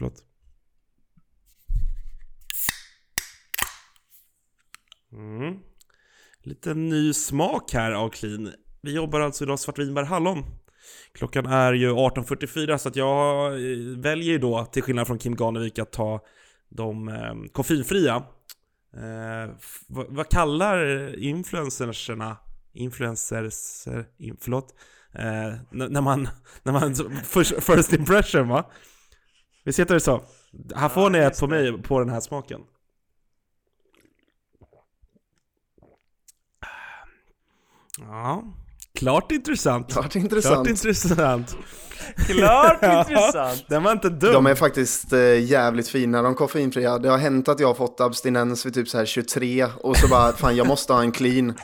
Förlåt. Mm. Lite ny smak här av clean. Vi jobbar alltså idag svartvinbär hallon. Klockan är ju 18.44 så att jag eh, väljer ju då, till skillnad från Kim Ganevik, att ta de eh, koffeinfria. Eh, vad kallar influencerserna, influencers, in, förlåt, eh, när man, när man, first, first impression va? Visst heter det så? Här får ja, ni ett på mig på den här smaken. Ja, klart intressant. Klart intressant. Klart intressant. Klart intressant. Den var inte dum. De är faktiskt eh, jävligt fina, de koffeinfria. Det har hänt att jag har fått abstinens vid typ så här 23 och så bara, fan jag måste ha en clean.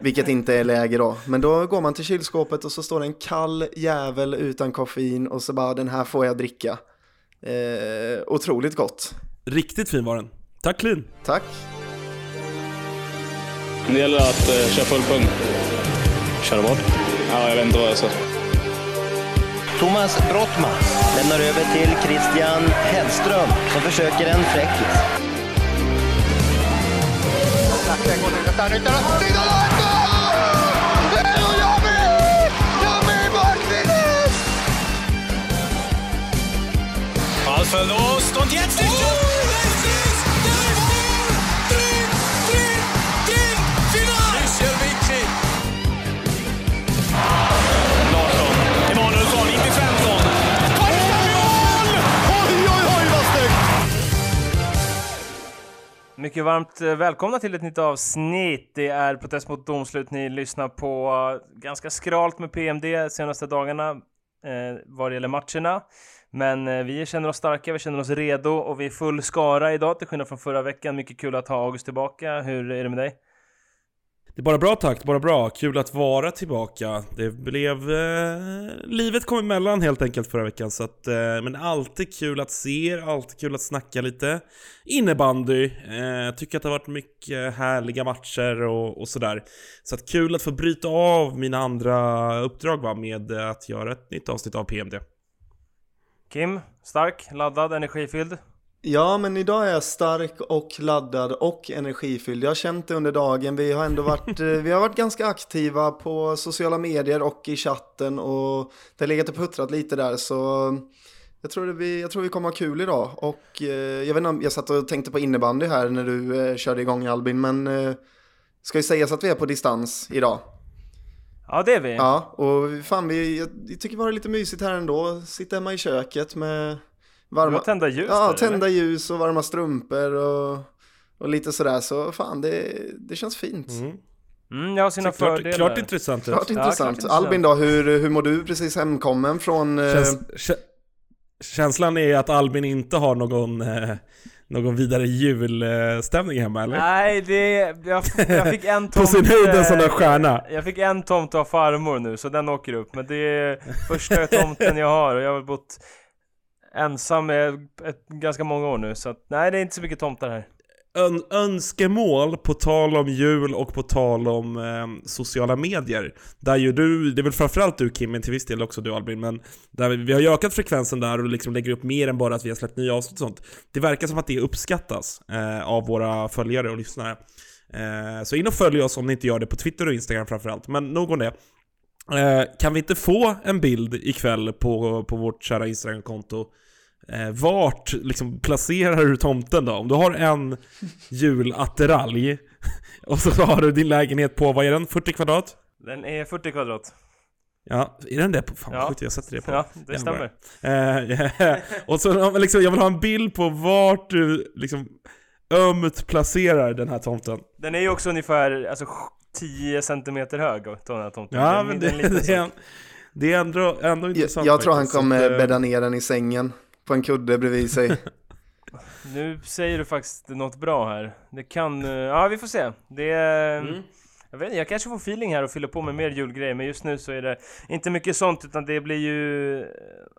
Vilket inte är läge då. Men då går man till kylskåpet och så står det en kall jävel utan koffein och så bara, den här får jag dricka. Eh, otroligt gott. Riktigt fin var den. Tack clean. Tack. Det gäller att eh, köra full pung. Köra vad? Ja, jag vet inte vad jag sa. Thomas Brottman lämnar över till Christian Hellström som försöker en fräckis. Ballförlust und jetzt die Mycket varmt eh, välkomna till ett nytt avsnitt. Det är protest mot domslut. Ni lyssnar på eh, ganska skralt med PMD de senaste dagarna eh, vad det gäller matcherna. Men eh, vi känner oss starka, vi känner oss redo och vi är full skara idag till skillnad från förra veckan. Mycket kul att ha August tillbaka. Hur är det med dig? Det är bara bra tack, bara bra. Kul att vara tillbaka. Det blev... Eh, livet kom emellan helt enkelt förra veckan så att... Eh, men alltid kul att se er, alltid kul att snacka lite innebandy. Eh, tycker att det har varit mycket härliga matcher och, och sådär. Så att kul att få bryta av mina andra uppdrag va, med att göra ett nytt avsnitt av PMD. Kim, stark, laddad, energifylld? Ja, men idag är jag stark och laddad och energifylld. Jag har känt det under dagen. Vi har ändå varit, eh, vi har varit ganska aktiva på sociala medier och i chatten och det har legat och puttrat lite där så jag tror, vi, jag tror vi kommer ha kul idag. Och eh, jag vet inte, jag satt och tänkte på innebandy här när du eh, körde igång Albin, men ska ju sägas att vi är på distans idag. Ja, det är vi. Ja, och fan vi, jag, jag tycker vi har det lite mysigt här ändå. Sitta hemma i köket med Varma, tända ljus Ja, där, tända eller? ljus och varma strumpor och, och lite sådär. Så fan, det, det känns fint. Mm. Mm, jag har sina fördelar. Klart, klart intressant. Klart, ja, intressant. klart Albin då, hur, hur mår du precis hemkommen från... Käns, eh... Känslan är att Albin inte har någon... Eh någon vidare julstämning hemma eller? Nej, det... Jag, jag fick en tomt... På sin höjd en sån där stjärna! Jag fick en tomt av farmor nu, så den åker upp. Men det är första tomten jag har och jag har bott ensam ett, ganska många år nu, så att, nej det är inte så mycket tomtar här. Ön önskemål på tal om jul och på tal om eh, sociala medier. Där ju du, det är väl framförallt du Kim, men till viss del också du Albin, men där vi, vi har ju ökat frekvensen där och liksom lägger upp mer än bara att vi har släppt nya avsnitt och sånt. Det verkar som att det uppskattas eh, av våra följare och lyssnare. Eh, så in och följ oss om ni inte gör det på Twitter och Instagram framförallt, men nog om det. Eh, kan vi inte få en bild ikväll på, på vårt kära Instagram-konto Eh, vart liksom placerar du tomten då? Om du har en julattiralj och så har du din lägenhet på, vad är den? 40 kvadrat? Den är 40 kvadrat. Ja, är den det på? Fan ja. Skit, jag sätter det på. Ja, det stämmer. Eh, och så liksom, jag vill ha en bild på vart du liksom ömt placerar den här tomten. Den är ju också ungefär alltså, 10 cm hög, den här tomten. Ja, men det, det, är, det är ändå, ändå intressant. Jag, jag tror han kommer eh, bädda ner den i sängen på en kudde bredvid sig. nu säger du faktiskt något bra här. Det kan, eh, ja vi får se. Det är... Mm. Jag vet inte, jag kanske får feeling här och fyller på med mer julgrejer, men just nu så är det inte mycket sånt, utan det blir ju...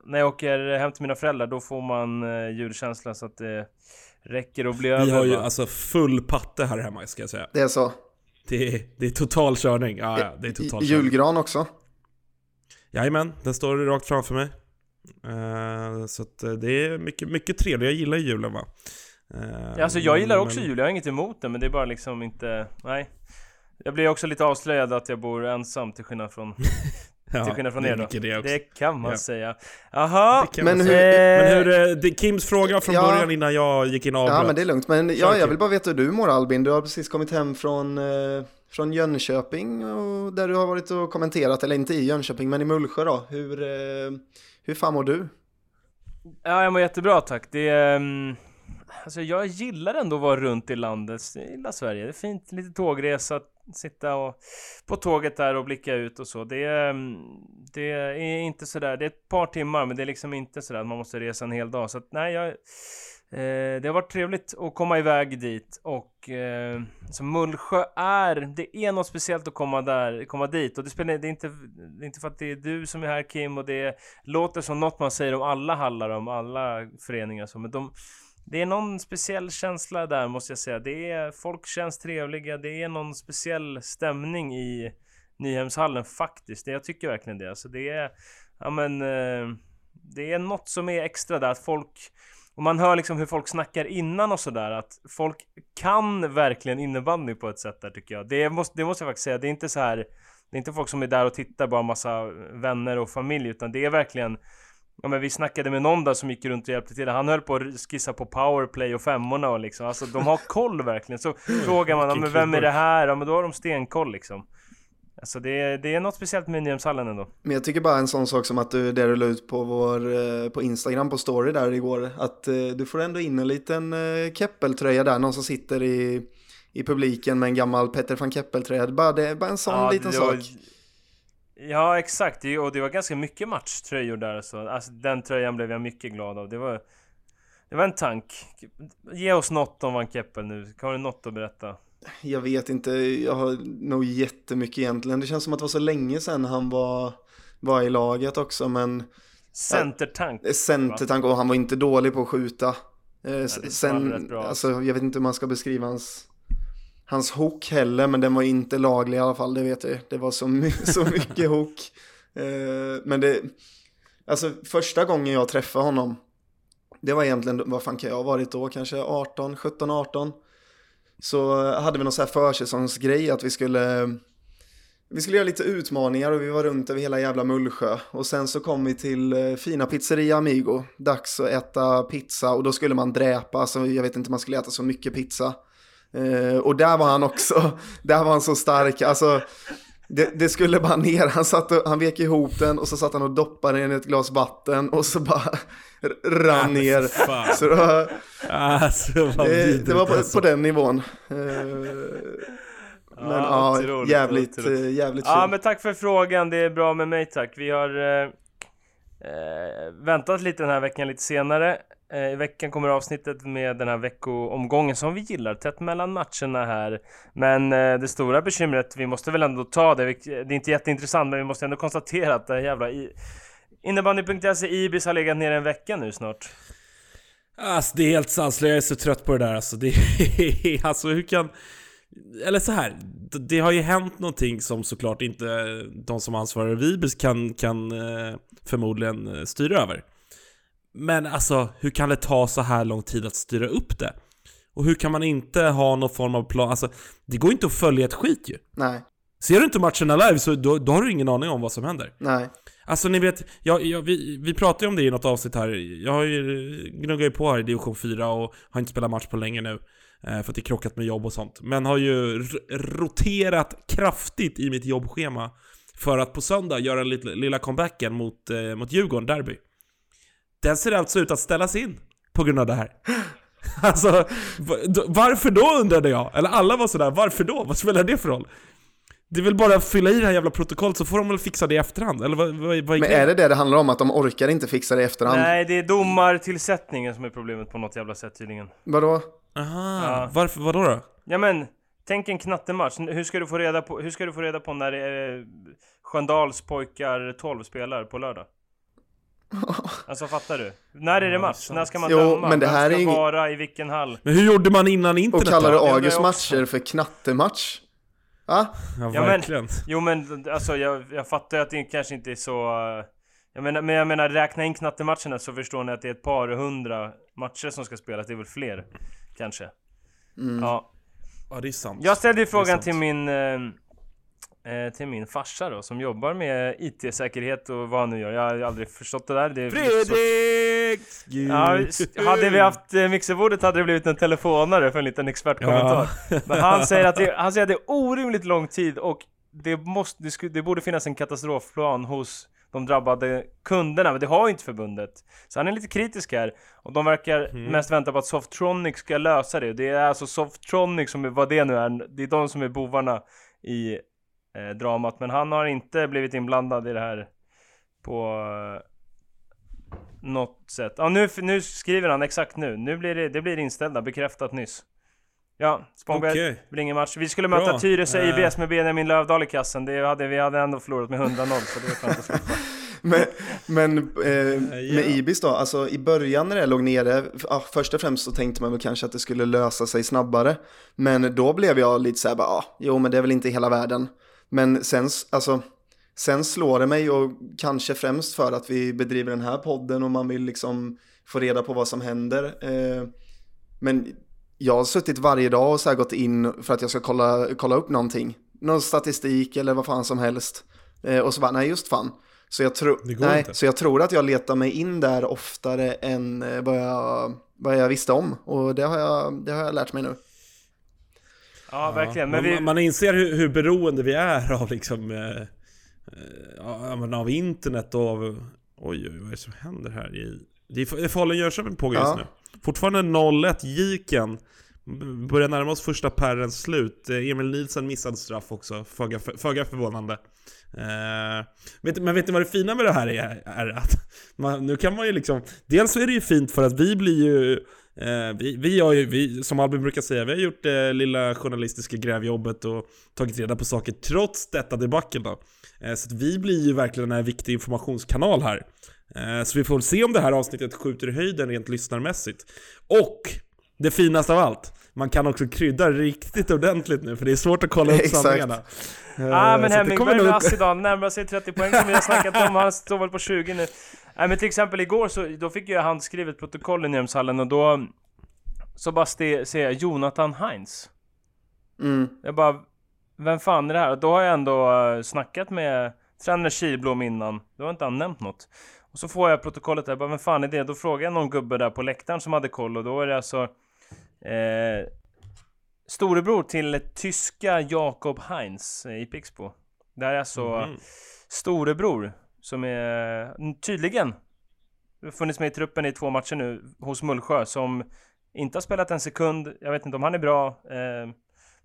När jag åker hem till mina föräldrar, då får man uh, julkänsla så att det räcker att bli över. Vi har ju alltså full patte här hemma, ska jag säga. Det är så? Det är, det är total körning. Ja, ja, det är total Julgran också? Jajamän, den står rakt framför mig. Eh, så att eh, det är mycket, mycket trevligt, jag gillar ju julen va. Eh, Alltså jag gillar också men- jul, jag har inget emot det men det är bara liksom inte, nej Jag blir också lite avslöjad att jag bor ensam till skillnad från, Ja, till skillnad från er då det. Det kan man Ja. säga Jaha, Men man hur- säga. Men hur, det, Kims fråga från Ja. början innan jag gick in och Ja, avbröt. men det är lugnt. Men ja, jag vill bara veta hur du mår Albin. Du har precis kommit hem från, eh, från Jönköping och där du har varit och kommenterat, eller inte i Jönköping, men i Mullsjö då. Hur, eh, hur fan mår du? Ja, jag mår jättebra tack. Det är... Mm, alltså jag gillar ändå att vara runt i landet. Jag gillar Sverige. Det är fint, lite tågresa, sitta och, på tåget där och blicka ut och så. Det är, mm, det är inte sådär, det är ett par timmar men det är liksom inte sådär att man måste resa en hel dag. Så att nej, jag... Eh, det har varit trevligt att komma iväg dit och eh, så Mullsjö är, det är något speciellt att komma där, komma dit och det spelar det är inte, det är inte för att det är du som är här Kim och det låter som något man säger om alla hallar, om alla föreningar så, men de det är någon speciell känsla där måste jag säga. Det är, folk känns trevliga, det är någon speciell stämning i Nyhemshallen faktiskt. Det, jag tycker verkligen det. Alltså det är, ja men, eh, det är något som är extra där att folk och man hör liksom hur folk snackar innan och sådär att folk kan verkligen innebandy på ett sätt där tycker jag. Det måste, det måste jag faktiskt säga. Det är inte så här. Det är inte folk som är där och tittar bara massa vänner och familj utan det är verkligen Ja men vi snackade med någon där som gick runt och hjälpte till. Han höll på att skissa på powerplay och femmorna och liksom. Alltså de har koll verkligen. Så frågar man, ja, men vem är det här? Ja men då har de stenkoll liksom. Alltså det är, det är något speciellt med Nyhemshallen ändå. Men jag tycker bara en sån sak som att du, det du la ut på, vår, eh, på Instagram på story där igår, att eh, du får ändå in en liten eh, Keppeltröja där, någon som sitter i, i publiken med en gammal Petter van Keppel-tröja. Bara, det bara en sån Ja, liten var- sak. Ja exakt, och det var ganska mycket matchtröjor där så. Alltså den tröjan blev jag mycket glad av. Det var... Det var en tank. Ge oss något om Van Keppel nu. Har du något att berätta? Jag vet inte, jag har nog jättemycket egentligen. Det känns som att det var så länge sedan han var, var i laget också, men Centertank. centertank och han var inte dålig på att skjuta. Eh, han sen, alltså jag vet inte hur man ska beskriva hans, hans hook heller, men den var inte laglig i alla fall, det vet jag. Det var så, my- så mycket hook. Eh, men det, alltså första gången jag träffade honom, det var egentligen, vad fan kan jag ha varit då, kanske 18, 17, 18. Så hade vi någon så här försäsongsgrej att vi skulle vi skulle göra lite utmaningar och vi var runt över hela jävla Mullsjö. Och sen så kom vi till eh, fina pizzeria Amigo. Dags att äta pizza och då skulle man dräpa. Alltså jag vet inte, man skulle äta så mycket pizza. Eh, och där var han också, där var han så stark. Alltså det, det skulle bara ner, han, satt och, han vek ihop den och så satt han och doppade den i ett glas vatten och så bara rann ner. Så det var, Alltså, det, det var på, alltså. på den nivån. Eh, men ja, otroligt, jävligt, otroligt. eh, jävligt Ja men tack för frågan, det är bra med mig tack. Vi har eh, eh, väntat lite den här veckan lite senare. Eh, I veckan kommer avsnittet med den här veckoomgången som vi gillar, tätt mellan matcherna här. Men eh, det stora bekymret, vi måste väl ändå ta det, det är inte jätteintressant men vi måste ändå konstatera att det här jävla i, innebandy.se Ibis har legat ner en vecka nu snart. Alltså det är helt sanslöst, jag är så trött på det där alltså. Det är, alltså hur kan... Eller så här, det- har ju hänt någonting som såklart inte de som ansvarar för Ibis kan, kan eh, förmodligen styra över. Men alltså, hur kan det ta så här lång tid att styra upp det? Och hur kan man inte ha någon form av plan? Alltså, det går inte att följa ett skit ju. Nej, Ser du inte matcherna live så då, då har du ingen aning om vad som händer. nej. Alltså ni vet, jag, jag, vi, vi pratade ju om det i något avsnitt här. Jag har ju gnuggat ju på här i division 4 och har inte spelat match på länge nu. Eh, för att det är krockat med jobb och sånt. Men har ju roterat kraftigt i mitt jobbschema. För att på söndag göra lilla comebacken mot, eh, mot Djurgården, Derby. Den ser alltså ut att ställas in på grund av det här. Alltså, varför då undrade jag? Eller alla var sådär, varför då? Vad spelar det för roll? Det är väl bara att fylla i det här jävla protokollet så får de väl fixa det i efterhand, eller vad, vad, vad är Men är det det det handlar om? Att de orkar inte fixa det i efterhand? Nej, det är domartillsättningen som är problemet på något jävla sätt tydligen. Vadå? Aha, Ja. varför, vadå då? Ja men, tänk en knattematch. Hur ska du få reda på, hur ska du få reda på när det är Sköndals pojkar 12 spelar på lördag? Alltså fattar du? När är det match? När ska man Jo, döma? men det här är ska ing- vara i vilken hall? Men hur gjorde man innan Och internet August jag också. matcher för knattematch? Va? Ja, Ja, men- verkligen. Jo men alltså jag, jag fattar ju att det kanske inte är så... eh, Jag menar, men jag menar, räkna in knattematcherna så förstår ni att det är ett par hundra matcher som ska spelas. Det är väl fler, kanske. Mm. Ja. Ja, det är sant. Jag ställde ju är frågan till min... Eh, till min farsa då, som jobbar med IT-säkerhet och vad han nu gör. Jag har aldrig förstått det där. Det är så- Fredrik! Ja, hade vi haft eh, mixerbordet hade det blivit en telefonare för en liten expertkommentar. Men han säger, att det, han säger att det är orimligt lång tid och det, måste, det, skulle, det borde finnas en katastrofplan hos de drabbade kunderna, men det har ju inte förbundet. Så han är lite kritisk här. Och de verkar mest vänta på att Softronic ska lösa det. Det är alltså Softronic som är, vad det nu är, det är de som är bovarna i eh, dramat. Men han har inte blivit inblandad i det här på eh, något sätt. Ja, nu, nu skriver han exakt nu. Nu blir det, det blir inställda, bekräftat nyss. Ja, Spångberg, Okej. det blir ingen match. Vi skulle möta Bra. Tyresö Eh. IBS med Benjamin Lövdahl i kassen. Det hade, vi hade ändå förlorat med 100-0, så det är skönt att slippa. Men, men eh, med Ibis då, alltså i början när det låg nere, ja, först och främst så tänkte man väl kanske att det skulle lösa sig snabbare. Men då blev jag lite så här, bara, ja, jo men det är väl inte hela världen. Men sen, alltså, sen slår det mig och kanske främst för att vi bedriver den här podden och man vill liksom få reda på vad som händer. Eh, men jag har suttit varje dag och så gått in för att jag ska kolla, kolla upp någonting. Någon statistik eller vad fan som helst. Eh, och så bara, nej just fan. Så jag, tro, nej, inte. så jag tror att jag letar mig in där oftare än eh, vad jag, vad jag visste om. Och det har jag, det har jag lärt mig nu. Ja, verkligen. Men Men vi, man, man inser hur, hur beroende vi är av liksom... Eh, eh, ja, av internet och av... Oj, oj, vad är det som händer här i... Det är, Falun-Jönköping pågår Ja. just nu. Fortfarande 0-1, Jiken. Börjar närma oss första pärrens slut. Eh, Emil Nielsen missade straff också, föga, föga förvånande. Eh, vet, men vet ni vad det fina med det här är? är att man, nu kan man ju liksom... Dels så är det ju fint för att vi blir ju... Eh, vi, vi har ju, vi, som Albin brukar säga, vi har gjort det lilla journalistiska grävjobbet och tagit reda på saker trots detta debacle då. Eh, så att vi blir ju verkligen en viktig informationskanal här. Eh, så vi får väl se om det här avsnittet skjuter i höjden rent lyssnarmässigt. Och det finaste av allt, man kan också krydda riktigt ordentligt nu för det är svårt att kolla upp Exakt. sanningarna. Eh, ah, men Hemmingberg med nog- Assidan närmar sig 30 poäng som vi har snackat om. Han står väl på 20 nu. Nej, men till exempel igår så då fick jag handskrivet protokoll i Nymshallen och då så bara ste, ser jag Jonathan Heinz. Mm. Jag bara, vem fan är det här? Och då har jag ändå uh, snackat med tränare Kihlblom innan. Då har inte han nämnt något. Och så får jag protokollet där, jag bara, vem fan är det? Då frågar jag någon gubbe där på läktaren som hade koll och då är det alltså eh, storebror till tyska Jakob Heinz eh, i Pixbo. Det här är alltså Mhm. storebror som är tydligen funnits med i truppen i två matcher nu hos Mullsjö som inte har spelat en sekund. Jag vet inte om han är bra. Eh,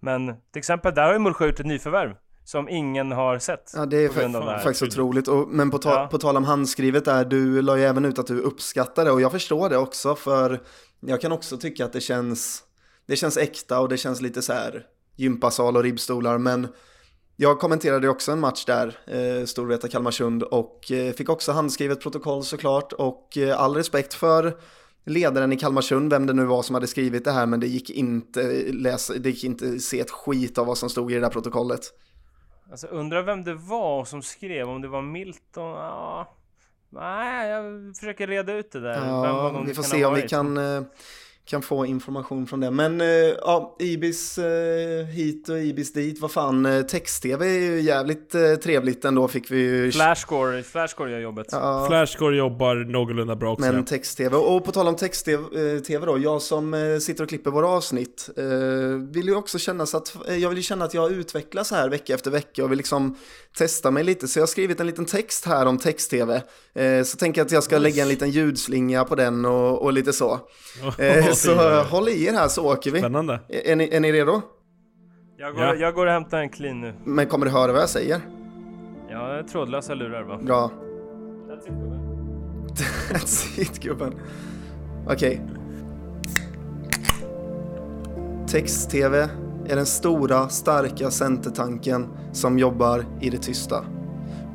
men till exempel där har ju Mullsjö gjort ett nyförvärv som ingen har sett. Ja, det är på grund av fa- det här. faktiskt otroligt. Och, men på, ta- Ja. på tal om handskrivet där, du la ju även ut att du uppskattar det och jag förstår det också för jag kan också tycka att det känns, det känns äkta och det känns lite så här gympasal och ribbstolar men jag kommenterade också en match där, eh, Storvreta Kalmarsund och eh, fick också handskrivet protokoll såklart och eh, all respekt för ledaren i Kalmarsund, vem det nu var som hade skrivit det här men det gick inte läsa, det gick inte se ett skit av vad som stod i det där protokollet. Alltså undrar vem det var som skrev, om det var Milton? Ja. Nej, jag försöker reda ut det där. Ja, vi får se om vi kan, eh, kan få information från det. Men eh, ja, Ibis eh, hit och Ibis dit, vad fan, eh, text-tv är ju jävligt eh, trevligt ändå fick vi ju. Flashscore, Flashscore gör jobbet. Ja, Flashcore jobbar någorlunda bra också. men text-tv, och på tal om text-tv TV då, jag som eh, sitter och klipper våra avsnitt eh, vill ju också känna så att, eh, jag vill ju känna att jag utvecklas här vecka efter vecka och vill liksom testa mig lite. Så jag har skrivit en liten text här om text-tv. Eh, så tänker jag att jag ska lägga en liten ljudslinga på den och, och lite så. Så håll i er här så åker vi. Spännande. Är ni, är ni redo? Jag, går, Ja. jag går och hämtar en clean nu. Men kommer du höra vad jag säger? Ja, det är trådlösa lurar va? Bra. That's it, gubben. That's it gubben. Okej. Text-tv är den stora, starka centertanken som jobbar i det tysta.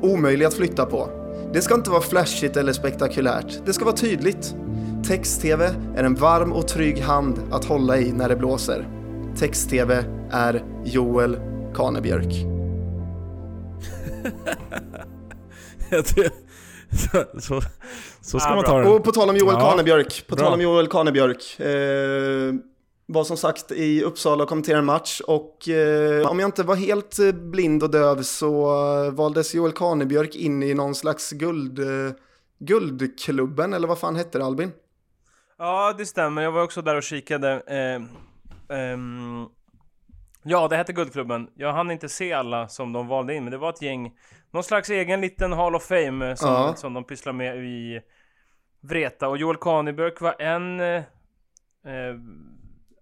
Omöjlig att flytta på. Det ska inte vara flashigt eller spektakulärt. Det ska vara tydligt. Text-tv är en varm och trygg hand att hålla i när det blåser. Text-tv är Joel Kanebjörk. Så, så, så ska Ah, man ta den. Och på tal om Joel Ja, Kanebjörk, på bra. tal om Joel Kanebjörk. Eh, var som sagt i Uppsala och kommenterade en match och eh, om jag inte var helt eh, blind och döv så eh, valdes Joel Kanebjörk in i någon slags guld, eh, guldklubben eller vad fan hette det Albin? Ja, det stämmer. Jag var också där och kikade. Eh, ehm, ja, det hette Guldklubben. Jag hann inte se alla som de valde in, men det var ett gäng. Någon slags egen liten Hall of Fame eh, som, Ja. som de pysslar med i Vreta. Och Joel Kanebjörk var en... Eh, eh,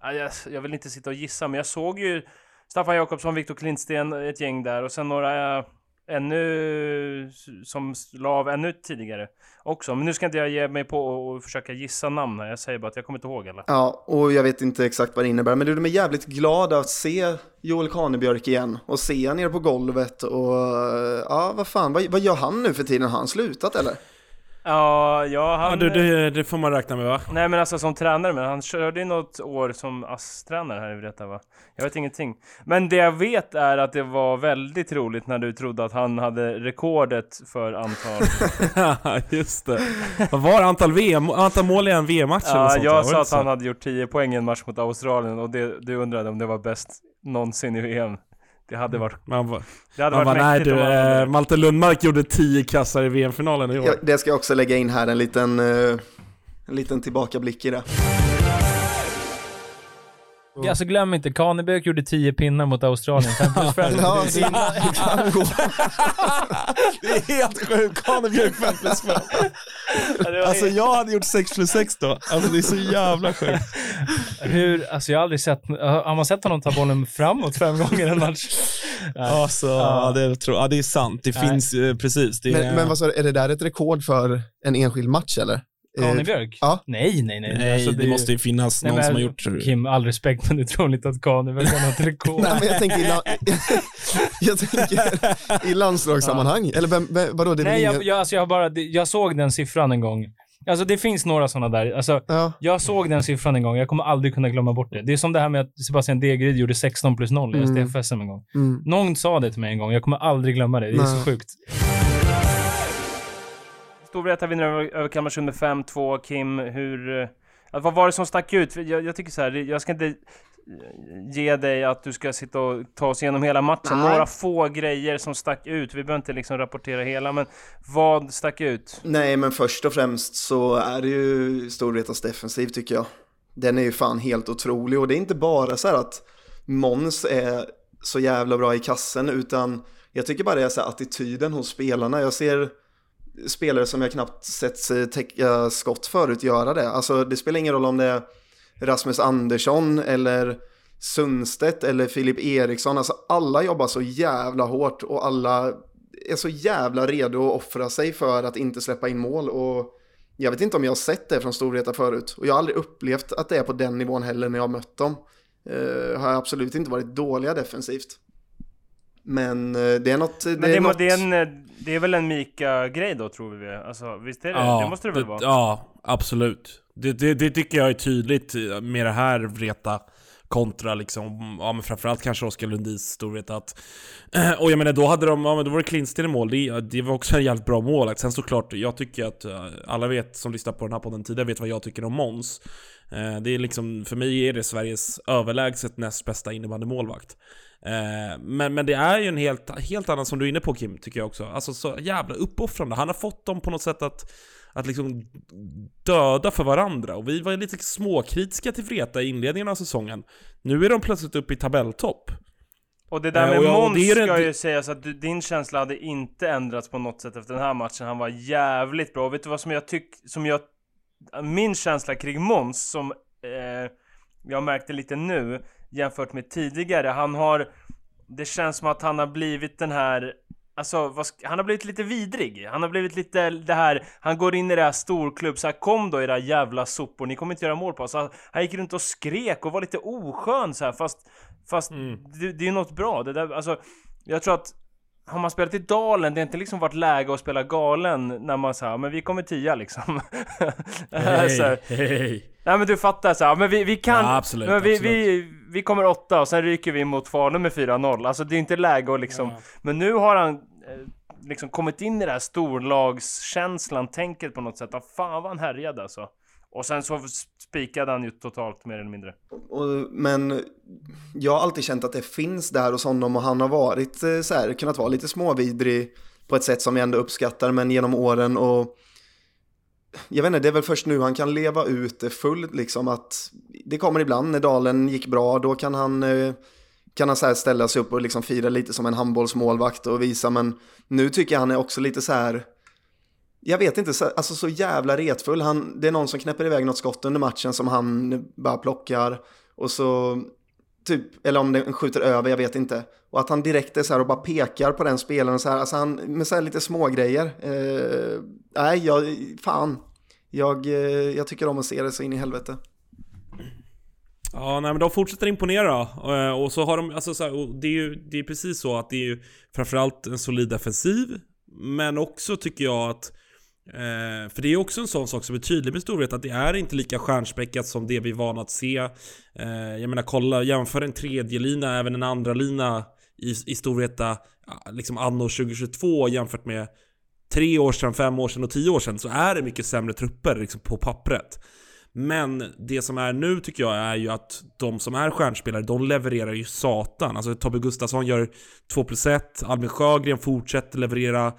ja, jag, vill inte sitta och gissa, men jag såg ju Staffan Jakobsson, Viktor Klintsten, ett gäng där och sen några eh, ännu som la av ännu tidigare också. Men nu ska inte jag ge mig på och försöka gissa namn här. Jag säger bara att jag kommer inte ihåg alla. Ja, och jag vet inte exakt vad det innebär, men du är jävligt glad att se Joel Kanebjörk igen och se han nere på golvet och ja, vad fan, vad, vad gör han nu för tiden? Har han slutat eller? Ja, ja han... Ja, du, det, det får man räkna med va? Nej men alltså som tränare, men han körde ju något år som ASS-tränare här i Vreta va? Jag vet ingenting. Men det jag vet är att det var väldigt roligt när du trodde att han hade rekordet för antal... Ja, just det. Vad var? Antal, VM, antal mål i en VM-match eller ja, sånt? jag Var det sa att han hade gjort 10 poäng i en match mot Australien och det, du undrade om det var bäst någonsin i VM. Det hade varit... Man bara, Det hade man bara varit nej mäktigt du, eh, det. Malte Lundmark gjorde 10 kassar i VM-finalen i år. Ja, det ska jag också lägga in här, en liten, eh, en liten tillbakablick i det. Alltså glöm inte, Kanebjörk gjorde 10 pinnar mot Australien. 5 plus 5. Ja, så- Det är helt sjukt, Kanebjörk 5 plus 5. Ja, det var Alltså jag hade gjort 6 plus 6 då. Alltså det är så jävla sjukt. Hur, alltså jag har aldrig sett, har man sett honom ta bollen framåt fem gånger en match? Nej. Alltså, ja. det, tror, ja, det är sant. Det Nej. finns eh, precis. Det är, Men, men vad sa du, är det där ett rekord för en enskild match eller? Eh, Kanebjörk? Ja. Nej, nej, nej. Nej, Alltså, det, ju- måste ju finnas Nej, någon men som har gjort... Kim, all respekt, men det är troligt att Kanebjörk har något rekord. Nej, men jag tänker i, la- jag tänker i landslagssammanhang. Eller vem, vem, vadå, det Nej, jag, jag, alltså jag, har bara, det- jag såg den siffran en gång. Alltså det finns några sådana där. Alltså, Ja. jag såg den siffran en gång, jag kommer aldrig kunna glömma bort det. Det är som det här med att Sebastian Degeryd gjorde 16 plus 0 i Mm. STF-SM en gång. Mm. Någon sa det till mig en gång, jag kommer aldrig glömma det. Det är Nej. så sjukt. Storvreta vinner över, över Kalmarsund med 5-2. Kim, hur... eh, vad var det som stack ut? Jag, jag tycker så här, jag ska inte eh, ge dig att du ska sitta och ta oss igenom hela matchen. Nej. Några få grejer som stack ut. Vi behöver inte liksom rapportera hela, men vad stack ut? Nej, men först och främst så är det ju Storvretas defensiv tycker jag. Den är ju fan helt otrolig och det är inte bara så här att Mons är så jävla bra i kassen utan jag tycker bara det är så här attityden hos spelarna. Jag ser spelare som jag knappt sett sig täcka skott förut göra det. Alltså det spelar ingen roll om det är Rasmus Andersson eller Sundstedt eller Filip Eriksson. Alltså alla jobbar så jävla hårt och alla är så jävla redo att offra sig för att inte släppa in mål. Och jag vet inte om jag har sett det från Storvreta förut. Och jag har aldrig upplevt att det är på den nivån heller när jag har mött dem. Uh, har absolut inte varit dåliga defensivt. Men eh, det är något... Det Men det, är är, något... det, är en, eh, det är väl en Mika-grej då, tror vi? Alltså, visst är det? det måste det väl vara? Ja, absolut. Det, det, det tycker jag är tydligt med det här Vreta kontra liksom, ja men framförallt kanske Oskar Lundins storhet att... Och jag menar då hade de, ja men då var det Klintsten i mål, det, det var också en jävligt bra målakt. Sen såklart, jag tycker att eh, alla vet som lyssnar på den här podden tidigare vet vad jag tycker om Måns. Eh, Det är liksom, för mig är det Sveriges överlägset näst bästa innebandymålvakt. Eh, Men, men det är ju en helt, helt annan som du är inne på Kim, tycker jag också. Alltså så jävla uppoffrande. Han har fått dem på något sätt att, att liksom döda för varandra. Och vi var lite småkritiska till Vreta i inledningen av säsongen. Nu är de plötsligt uppe i tabelltopp. Och det där Eh, med och Måns är det- ska ju sägas att du, din känsla hade inte ändrats på något sätt efter den här matchen. Han var jävligt bra. Och vet du vad som jag tycker, som jag... Min känsla kring Måns, som eh, jag märkte lite nu jämfört med tidigare. Han har... Det känns som att han har blivit den här... Alltså, vad han har blivit lite vidrig. Han har blivit lite det här... Han går in i det här storklubb, så här, kom då era jävla sopor, ni kommer inte göra mål på oss. Han, han gick runt och skrek och var lite oskön så här, fast... Fast det, det är ju något bra. Det där, alltså, jag tror att har man spelat i Dalen, det har inte liksom varit läge att spela galen när man säger men vi kommer tia liksom. här. hej. Nej men du fattar så här, men vi, vi kan... Ja, absolut, men vi, absolut. Vi, vi kommer åtta och sen ryker vi mot Falun med 4-0. Alltså det är inte läge att liksom... Men nu har han... eh, liksom kommit in i det här storlagskänslan, tänket på något sätt. Ah, fan vad han härjade alltså. Och sen så spikade han ju totalt mer eller mindre. Och, men jag har alltid känt att det finns där hos honom och han har varit eh, så här, kunnat vara lite småvidrig på ett sätt som jag ändå uppskattar, men genom åren och jag vet inte, det är väl först nu han kan leva ut det fullt liksom att det kommer ibland när Dalen gick bra, då kan han eh, kan han så här ställa sig upp och liksom fira lite som en handbollsmålvakt och visa, men nu tycker jag han är också lite så här jag vet inte, alltså så jävla retfull. Han, det är någon som knäpper iväg något skott under matchen som han bara plockar. Och så, typ, eller om den skjuter över, jag vet inte. Och att han direkt är så här och bara pekar på den spelaren så här, alltså han, med så här lite smågrejer. Eh, nej, jag, fan. Jag, eh, jag tycker om att se det så in i helvete. Ja, nej men de fortsätter imponera. Eh, och så har de, alltså så här, det är ju det är precis så att det är ju framförallt en solid defensiv. Men också tycker jag att Eh, för det är också en sån sak som är tydlig med storhet att det är inte lika stjärnspäckat som det vi är vana att se. Eh, jag menar kolla, jämför en tredje lina även en andra lina i, i Storvreta eh, liksom anno 2022 jämfört med tre år sedan, fem år sedan och tio år sedan så är det mycket sämre trupper liksom på pappret. Men det som är nu tycker jag är ju att de som är stjärnspelare, de levererar ju satan. Alltså Tobbe Gustafsson gör 2 plus 1, Albin Sjögren fortsätter leverera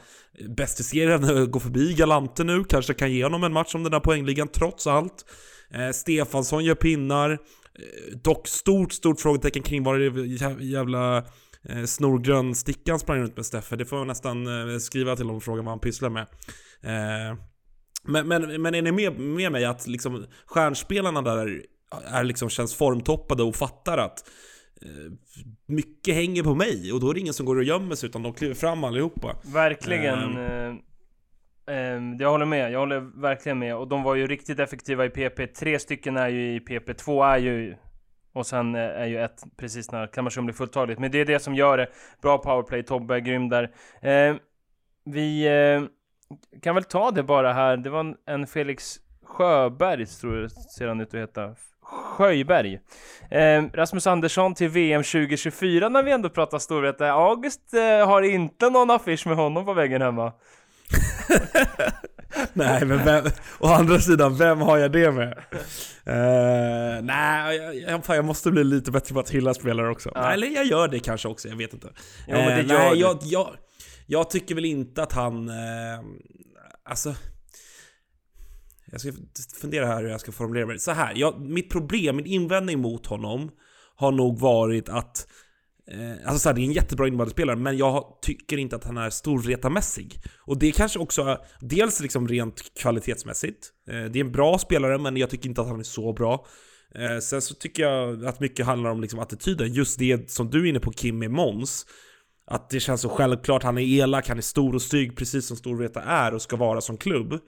bäst i serien, går förbi Galante nu, kanske kan ge honom en match om den där poängligan trots allt. Eh, Stefansson gör pinnar, eh, dock stort, stort frågetecken kring vad det jävla eh, snorgrön stickan sprang runt med Steffe. Det får jag nästan eh, skriva till honom och fråga vad han pysslar med. Eh, men, men, men är ni med, med mig att liksom stjärnspelarna där är liksom känns formtoppade och fattar att mycket hänger på mig och då är det ingen som går och gömmer sig utan de kliver fram allihopa. Verkligen. Um. Uh, jag håller med, jag håller verkligen med. Och de var ju riktigt effektiva i PP. Tre stycken är ju i PP, två är ju... Och sen är ju ett precis när Kalmarsund blir fulltaligt. Men det är det som gör det. Bra powerplay, Tobbe är grym där. Uh, vi... Uh, kan väl ta det bara här. Det var en Felix Sjöberg, tror jag ser han ut att heta. Sjöberg. Eh, Rasmus Andersson till VM 2024 när vi ändå pratar storhet. August eh, har inte någon affisch med honom på väggen hemma. nej, men vem, å andra sidan, vem har jag det med? Uh, nej, jag, jag, måste bli lite bättre på att hylla spelare också. Ja. eller jag gör det kanske också, jag vet inte. Jo, uh, nej, jag, jag, jag tycker väl inte att han... Eh, alltså... Jag ska fundera här hur jag ska formulera mig. Så här, jag, mitt problem, min invändning mot honom har nog varit att eh, Alltså så här, det är en jättebra innebandyspelare, men jag tycker inte att han är storretamässig. Och det kanske också, dels liksom rent kvalitetsmässigt. Eh, det är en bra spelare, men jag tycker inte att han är så bra. Eh, sen så tycker jag att mycket handlar om liksom attityden. Just det som du är inne på Kim med Måns. Att det känns så självklart, han är elak, han är stor och stygg precis som Storvreta är och ska vara som klubb.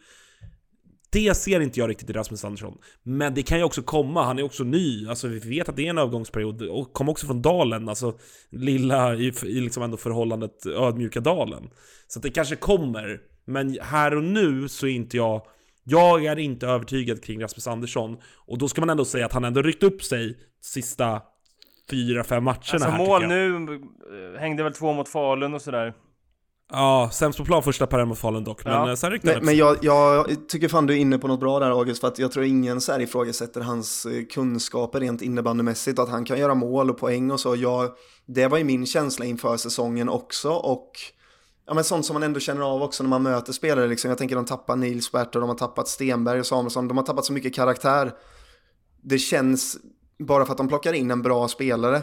Det ser inte jag riktigt i Rasmus Andersson. Men det kan ju också komma, han är också ny. Alltså vi vet att det är en övergångsperiod. Och kom också från Dalen, alltså lilla i, i liksom ändå förhållandet ödmjuka Dalen. Så det kanske kommer. Men här och nu så är inte jag... Jag är inte övertygad kring Rasmus Andersson. Och då ska man ändå säga att han ändå ryckt upp sig sista fyra, fem matcherna alltså, här mål nu, eh, hängde väl två mot Falun och sådär. Ja, sämst på plan första per mot Falun dock, men ja. Eh, sen ryckte Men, men jag, jag, tycker fan du är inne på något bra där August, för att jag tror ingen så här ifrågasätter hans eh, kunskaper rent innebandymässigt, att han kan göra mål och poäng och så. Jag, det var ju min känsla inför säsongen också och ja, men sånt som man ändå känner av också när man möter spelare. Liksom. Jag tänker de tappar Nils Bert och de har tappat Stenberg och Samuelsson, de har tappat så mycket karaktär. Det känns bara för att de plockar in en bra spelare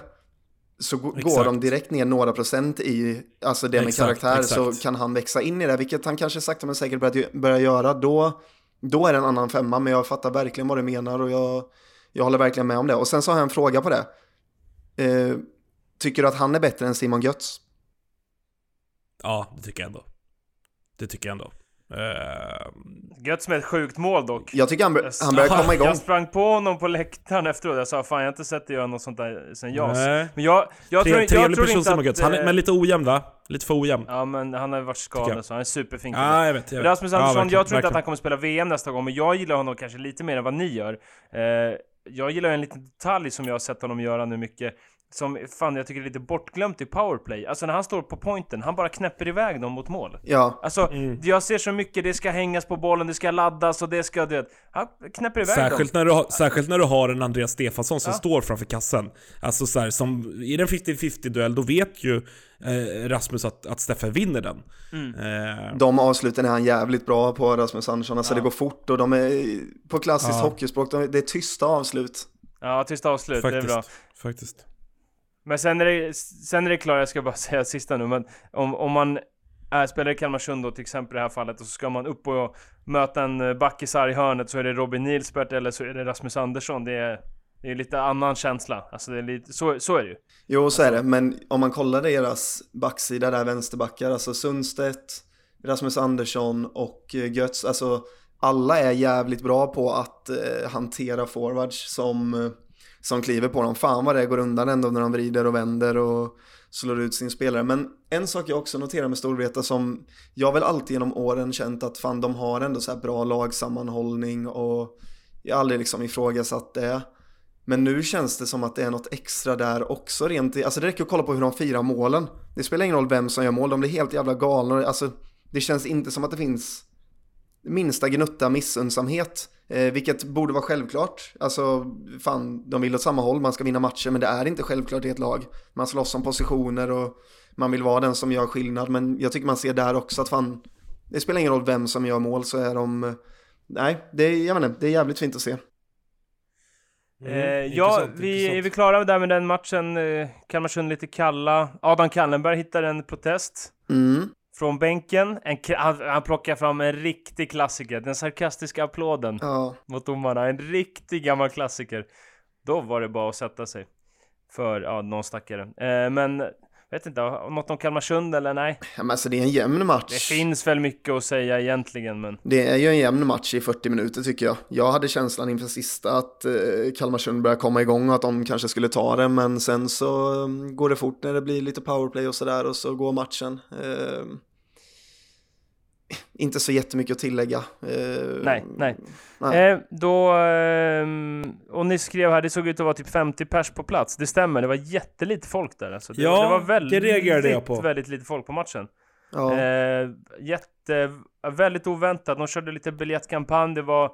så exakt. går de direkt ner några procent i alltså det med exakt, karaktär exakt. så kan han växa in i det, vilket han kanske sakta men säkert börjar, börjar göra. Då, då är det en annan femma, men jag fattar verkligen vad du menar och jag, jag håller verkligen med om det. Och sen så har jag en fråga på det. Eh, tycker du att han är bättre än Simon Götz? Ja, det tycker jag ändå. Det tycker jag ändå. Uh, Götz med ett sjukt mål dock. Jag tycker han, han börjar komma igång. Jag sprang på honom på läktaren efteråt. Jag sa fan jag har inte sett dig göra något sånt där sen JAS. Men jag, jag Tre, tror, jag trevlig tror person inte att... Götz. Han är, men lite ojämn va? Lite för ojämn. Ja men han har ju varit skadad så han är superfin Ja jag vet, jag vet. Rasmus Andersson, ja, jag tror inte att han kommer spela VM nästa gång. Men jag gillar honom kanske lite mer än vad ni gör. Uh, jag gillar en liten detalj som jag har sett honom göra nu mycket. Som fan jag tycker är lite bortglömt i powerplay. Alltså när han står på pointen, han bara knäpper iväg dem mot mål. Ja. Alltså, jag ser så mycket, det ska hängas på bollen, det ska laddas och det ska, du vet. Han knäpper iväg Särskilt dem. när, du har, särskilt när du har en Andreas Stefansson som Ja. står framför kassen. Alltså så här, som i en 50-50 duell, då vet ju eh, Rasmus att, att Steffe vinner den. Mm. Eh, De avsluten är han jävligt bra på, Rasmus Andersson. Alltså Ja. det går fort och de är, på klassiskt Ja. hockeyspråk, de, det är tysta avslut. Ja, tysta avslut, det är bra. faktiskt. Men sen är det, sen är det klart, jag ska bara säga sista nu, men om, om man är, spelare i Kalmarsund då till exempel i det här fallet och så ska man upp och möta en eh, backisar i hörnet så är det Robin Nilsbert eller så är det Rasmus Andersson. Det är, det är lite annan känsla. Alltså det är lite, så, så är det ju. Jo, så är det. Men om man kollar deras backsida där, vänsterbackar, alltså Sundstedt, Rasmus Andersson och eh, Götz, alltså alla är jävligt bra på att eh, hantera forwards som, eh, som kliver på dem. Fan vad det går undan ändå när de vrider och vänder och slår ut sin spelare. Men en sak jag också noterar med Storvreta som jag väl alltid genom åren känt att fan de har ändå så här bra lagsammanhållning och jag har aldrig liksom ifrågasatt det. Men nu känns det som att det är något extra där också rent i, alltså det räcker att kolla på hur de firar målen. Det spelar ingen roll vem som gör mål, de blir helt jävla galna. Alltså det känns inte som att det finns minsta gnutta missundsamhet. Eh, vilket borde vara självklart. Alltså, fan, de vill åt samma håll, man ska vinna matcher, men det är inte självklart i ett lag. Man slåss om positioner och man vill vara den som gör skillnad, men jag tycker man ser där också att fan, det spelar ingen roll vem som gör mål så är de, nej, det är, jag vet inte, det är jävligt fint att se. Mm, eh, ja, vi, intressant. är vi klara där med den matchen? Eh, Kalmarsund lite kalla. Adam Kallenberg hittar en protest. Mm. Från bänken. En, han, han plockar fram en riktig klassiker. Den sarkastiska applåden Ja, mot domarna. En riktig gammal klassiker. Då var det bara att sätta sig. För, ja, någon stackare. Eh, men, vet inte, något om Kalmarsund eller nej? Ja, men alltså det är en jämn match. Det finns väl mycket att säga egentligen, men... Det är ju en jämn match i 40 minuter tycker jag. Jag hade känslan inför sista att eh, Kalmarsund börjar komma igång och att de kanske skulle ta det, men sen så um, går det fort när det blir lite powerplay och sådär och så går matchen. Eh, inte så jättemycket att tillägga. Eh, Nej, nej. nej. Eh, då... ehm, och ni skrev här, det såg ut att vara typ 50 pers på plats. Det stämmer, det var jättelite folk där alltså. Det, Ja, det var det väldigt, reagerade jag på. väldigt lite folk på matchen. Ja. Eh, jätte... Väldigt oväntat. De körde lite biljettkampanj. Det var...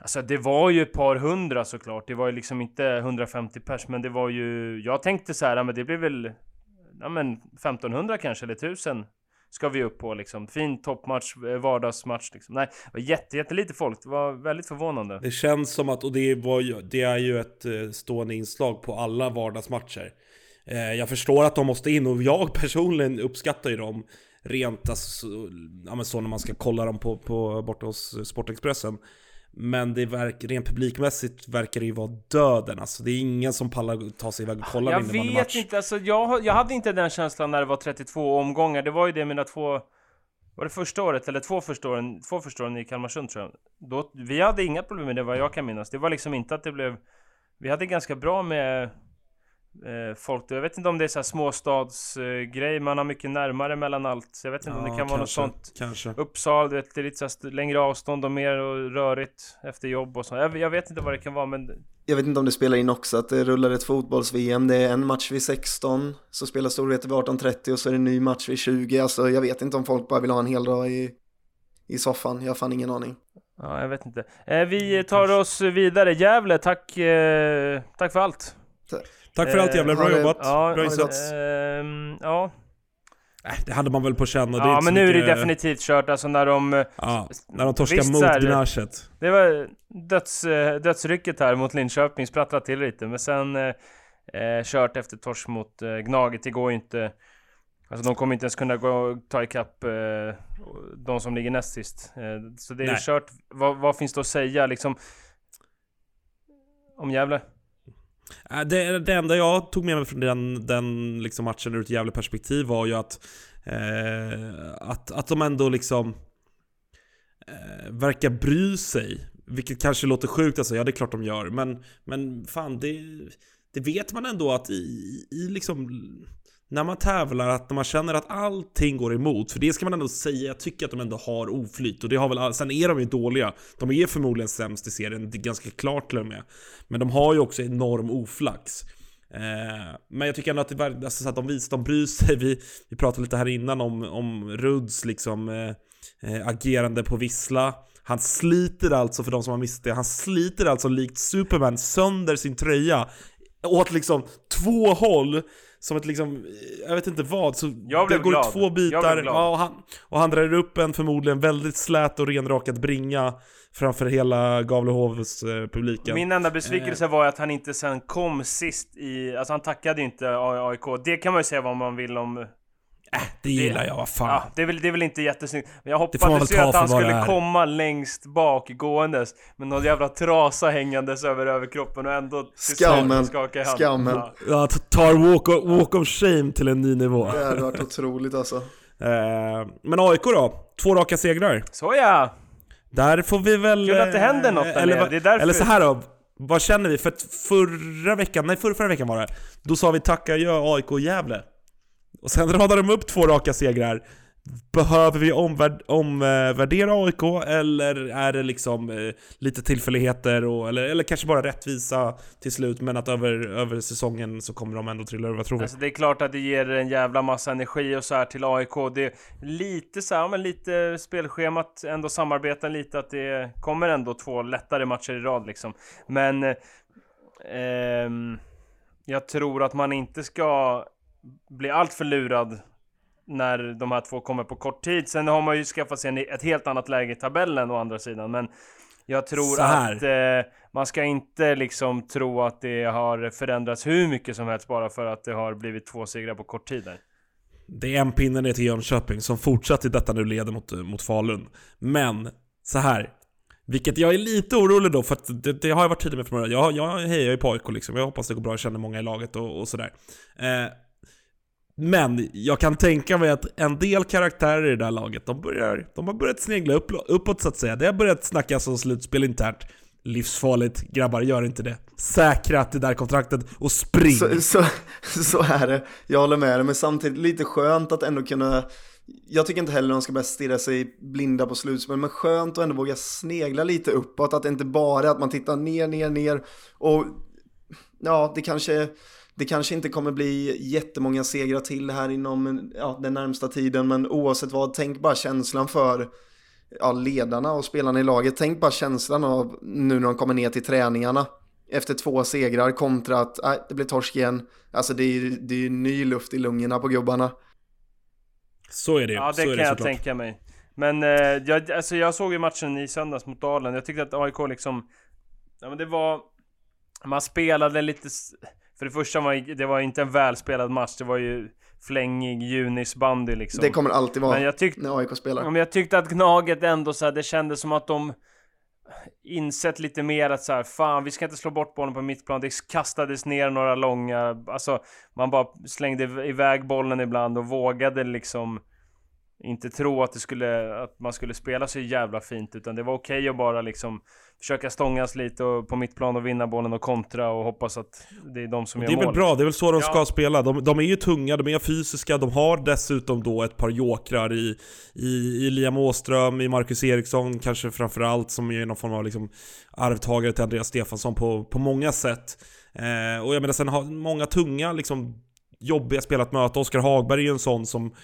Alltså det var ju ett par hundra såklart. Det var ju liksom inte 150 pers. Men det var ju... Jag tänkte så här, men det blir väl... Ja men 1500 kanske, eller 1000 ska vi upp på liksom. Fin toppmatch, eh, vardagsmatch liksom. Nej, det var jätte, jättelite folk. Det var väldigt förvånande. Det känns som att, och det, var ju, det är ju ett eh, stående inslag på alla vardagsmatcher. Eh, jag förstår att de måste in och jag personligen uppskattar ju dem rent alltså, ja, men så när man ska kolla dem på, på, borta hos Sportexpressen. Men det verkar, rent publikmässigt verkar det ju vara döden. Alltså det är ingen som pallar ta sig iväg och kolla Jag vet inte, alltså jag, jag hade inte den känslan när det var 32 omgångar. Det var ju det mina två... Var det första året, eller två första åren, två första åren i Kalmarsund tror jag. Då, vi hade inga problem med det vad jag kan minnas. Det var liksom inte att det blev... Vi hade ganska bra med folk. Jag vet inte om det är så här småstadsgrej, man har mycket närmare mellan allt. Så jag vet inte om det Ja, kan vara något kanske, sånt. Kanske. Uppsala, du vet, det är lite så längre avstånd och mer och rörigt efter jobb och så. Jag, jag vet inte vad det kan vara men... Jag vet inte om det spelar in också att det rullar ett fotbolls-VM. Det är en match vid 16, så spelar Storvreta vid 18.30 och så är det en ny match vid 20. Alltså jag vet inte om folk bara vill ha en hel dag i, i soffan. Jag har fan ingen aning. Ja, jag vet inte. Eh, vi tar oss vidare. Gävle, tack, eh, tack för allt. Tack för allt jävla bra det- jobbat. Ja, bra insats. ehm, ja. Äh, det hade man väl på känn och ja men nu är det definitivt kört. Alltså när de... eh, Ja, när de torskar Visst, mot Gnaget. Det var döds, eh, dödsrycket här mot Linköping, sprattlat till lite. Men sen eh, eh, kört efter torsk mot eh, Gnaget. Det går ju inte... Alltså de kommer inte ens kunna gå, ta ikapp eh, de som ligger näst sist. Eh, så det är Nej. kört. Vad, vad finns det att säga liksom? Om Gävle? Eh, det, det enda jag tog med mig från den, den liksom matchen ur ett jävla perspektiv var ju att, eh, att, att de ändå liksom eh, verkar bry sig. Vilket kanske låter sjukt alltså, ja det är klart de gör. Men, men fan, det, det vet man ändå att i, i liksom... När man tävlar, att när man känner att allting går emot, för det ska man ändå säga, jag tycker att de ändå har oflyt. Och det har väl, sen är de ju dåliga. De är förmodligen sämst i serien, det är ganska klart till och med. Men de har ju också enorm oflax. Eh, men jag tycker ändå att, det, alltså, så att de visar, de bryr sig. Vi, vi pratade lite här innan om, om Ruds liksom eh, eh, agerande på vissla. Han sliter alltså, för de som har missat det, han sliter alltså likt Superman sönder sin tröja åt liksom två håll som ett liksom, jag vet inte vad, så Jag blev det går glad. två bitar ja, och, han, och han drar upp en förmodligen väldigt slät och renrakad bringa framför hela Gavlehovs eh, publiken. Min enda besvikelse var att han inte sen kom sist i... Alltså han tackade ju inte AIK. Det kan man ju säga vad man vill om... det gillar jag, vad fan. Ja, det är väl, det är väl inte jättesnyggt. Men jag Det hoppades ju att han det skulle komma längst bak gåendes med någon jävla trasa hängandes över överkroppen och ändå Skammen. skaka. Skammen. Ja. Tar walk of, walk of shame till en ny nivå. Det hade varit otroligt alltså. Eh, men AIK då? Två raka segrar. Så ja! Där får vi väl... Kul att det händer något där eller, nere. Det är därför- eller så här då, vad känner vi? För att förra veckan, nej förra, förra veckan var det, då sa vi tacka gör AIK Gävle. Och sen radar de upp två raka segrar. Behöver vi omvärd, omvärdera AIK eller är det liksom eh, lite tillfälligheter och, eller, eller kanske bara rättvisa till slut men att över, över säsongen så kommer de ändå trilla över, vad tror vi? Alltså det är klart att det ger en jävla massa energi och så här till AIK. Det är lite så här, men lite spelschemat, ändå samarbeten lite att det kommer ändå två lättare matcher i rad liksom. Men eh, ehm, jag tror att man inte ska bli allt för lurad när de här två kommer på kort tid. Sen har man ju skaffat sig ett helt annat läge i tabellen å andra sidan, men jag tror att eh, man ska inte liksom tro att det har förändrats hur mycket som helst bara för att det har blivit två segrar på kort tid. där. Det är en pinne ner till Jönköping som fortsatt i detta nu leder mot, mot Falun. Men, så här. Vilket jag är lite orolig då, för att det, det har jag varit tydlig med från början. Jag, jag hejar ju på AIK liksom. Jag hoppas det går bra, jag känner många i laget och, och sådär. Eh, men jag kan tänka mig att en del karaktärer i det där laget, de, börjar, de har börjat snegla upp, uppåt så att säga. Det har börjat snackas om slutspel internt. Livsfarligt, grabbar, gör inte det. Säkra det där kontraktet och spring! Så, så, så är det, jag håller med dig, men samtidigt lite skönt att ändå kunna jag tycker inte heller de ska börja stirra sig blinda på slutspel, men skönt att ändå våga snegla lite uppåt, att det inte bara är att man tittar ner, ner, ner och ja, det kanske, det kanske inte kommer bli jättemånga segrar till här inom ja, den närmsta tiden, men oavsett vad, tänk bara känslan för ja, ledarna och spelarna i laget. Tänk bara känslan av nu när de kommer ner till träningarna efter två segrar kontra att nej, det blir torsk igen. Alltså det är ju det är ju ny luft i lungorna på gubbarna. Så är det Ja, så det är kan det jag tänka mig. Men eh, jag, alltså jag såg ju matchen i söndags mot Dalen. Jag tyckte att AIK liksom... Ja, men det var... Man spelade lite... För det första var det var inte en välspelad match. Det var ju flängig junisbandy liksom. Det kommer alltid vara Men jag tyckte... när AIK spelar. Men jag tyckte att Gnaget ändå så här, det kändes som att de insett lite mer att så här, fan vi ska inte slå bort bollen på mittplan. Det kastades ner några långa, alltså man bara slängde iväg bollen ibland och vågade liksom inte tro att det skulle, att man skulle spela så jävla fint utan det var okej att bara liksom försöka stångas lite och, på mittplan och vinna bollen och kontra och hoppas att det är de som Det gör är väl mål. bra, det är väl så de Ja. ska spela. De, de är ju tunga, de är fysiska, de har dessutom då ett par jokrar i, i, i Liam Åström, i Marcus Eriksson kanske framförallt, som är någon form av liksom arvtagare till Andreas Stefansson på, på många sätt. Eh, och jag menar sen har många tunga, liksom jobbiga spelare att möta. Oskar Hagberg är ju en sån som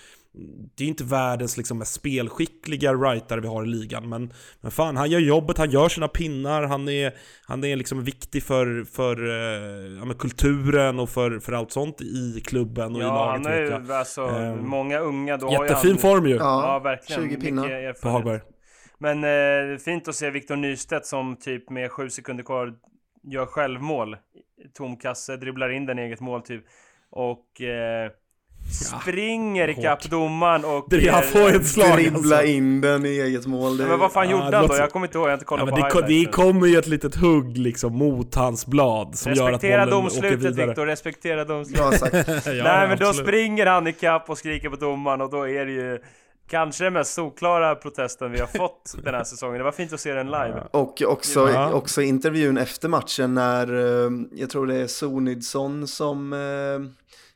det är inte världens liksom mest spelskickliga writare vi har i ligan, men, men fan, han gör jobbet, han gör sina pinnar, han är, han är liksom viktig för, för eh, ja, men kulturen och för, för allt sånt i klubben och i Ja, laget han är ju alltså Ehm, många unga, då Jättefin han, form ju, Ja, Ja, verkligen. 20 Mycket pinnar. för Hagberg. Men eh, fint att se Victor Nystedt som typ med sju sekunder kvar gör självmål. Tom kasse, dribblar in den i eget mål typ. Och eh, springer ikapp domaren och... Han får ett slag Dribbla alltså. in den i eget mål. Det, Ja, men vad fan Ja, gjorde det han då? Jag kommer inte ihåg, jag har inte Ja, kollat men på det, ko- det kommer ju ett litet hugg liksom mot hans blad som gör att Respektera bollen åker domslutet vidare. Viktor, respektera domslutet. Bra sagt. ja, Nej men då absolut. springer han ikapp och skriker på domaren och då är det ju kanske den mest solklara protesten vi har fått den här säsongen. Det var fint att se den live. Och också, Ja. också intervjun efter matchen när, eh, jag tror det är Sonidsson som eh,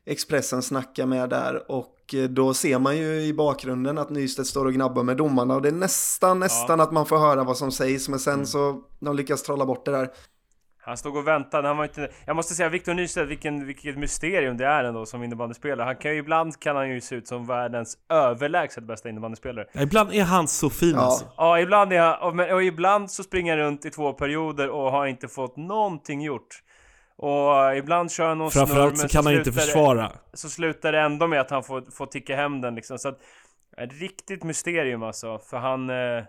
Expressen snackar med där och eh, då ser man ju i bakgrunden att Nystedt står och gnabbar med domarna och det är nästan, nästan att man får höra vad som sägs men sen så de lyckas trolla bort det där. Han stod och väntade, han var inte... Jag måste säga Victor Nystedt, vilken, vilket mysterium det är ändå som innebandyspelare. Han kan ju ibland kan han ju se ut som världens överlägset bästa innebandyspelare. Ja, ibland är han så fin Ja. alltså. Ja, ibland är han, och, och ibland så springer han runt i två perioder och har inte fått någonting gjort. Och eh, ibland kör han någon snurr, Framförallt så men kan han inte slutar det- försvara. Så slutar det ändå med att han får, får ticka hem den liksom. Så att, ett riktigt mysterium alltså. För han... Eh,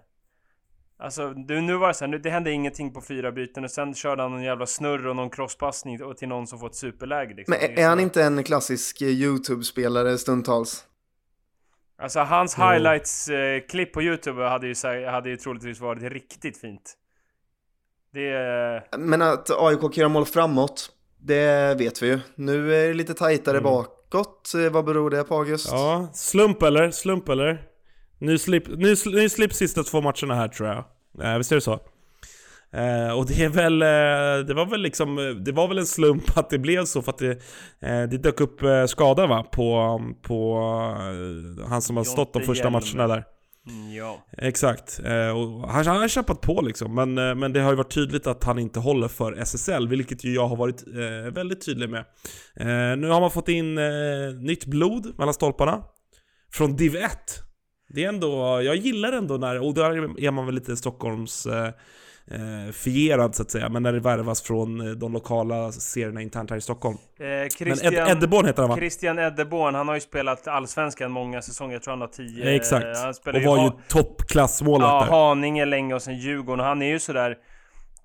alltså, du, nu var det så här, nu, det hände ingenting på fyra byten och sen körde han någon jävla snurr och någon crosspassning och till någon som får ett superläge liksom. Men är, är han så- inte en klassisk eh, YouTube-spelare stundtals? Alltså hans highlights-klipp på YouTube hade ju, hade ju troligtvis varit riktigt fint. Det... Men att AIK kan göra mål framåt, det vet vi ju. Nu är det lite tajtare Mm. bakåt. Vad beror det på August? Ja, slump eller? Slump eller? Ny slip, ny, sl- ny slip sista två matcherna här tror jag. Eh, visst är det så? Eh, och det är väl, eh, det var väl liksom, eh, det var väl en slump att det blev så för att det, eh, det dök upp eh, skada va? På, på eh, han som har stått de första matcherna där. Mm, ja. Exakt. Eh, och han, han har kämpat på liksom, men, eh, men det har ju varit tydligt att han inte håller för SSL, vilket ju jag har varit eh, väldigt tydlig med. Eh, nu har man fått in eh, nytt blod mellan stolparna. Från Div 1. Det är ändå, jag gillar ändå när, och där är man väl lite Stockholms eh, eh, eh, fierad så att säga, men när det värvas från eh, de lokala serierna internt här i Stockholm. Eh, Men Christian, Ed, Eddeborn heter han va? Christian Eddeborn, han har ju spelat Allsvenskan många säsonger, jag tror han har tio. Exakt. Han Och var ju Ha- toppklassmålet Ja, där. Haninge länge och sen Djurgården. Och han är ju sådär...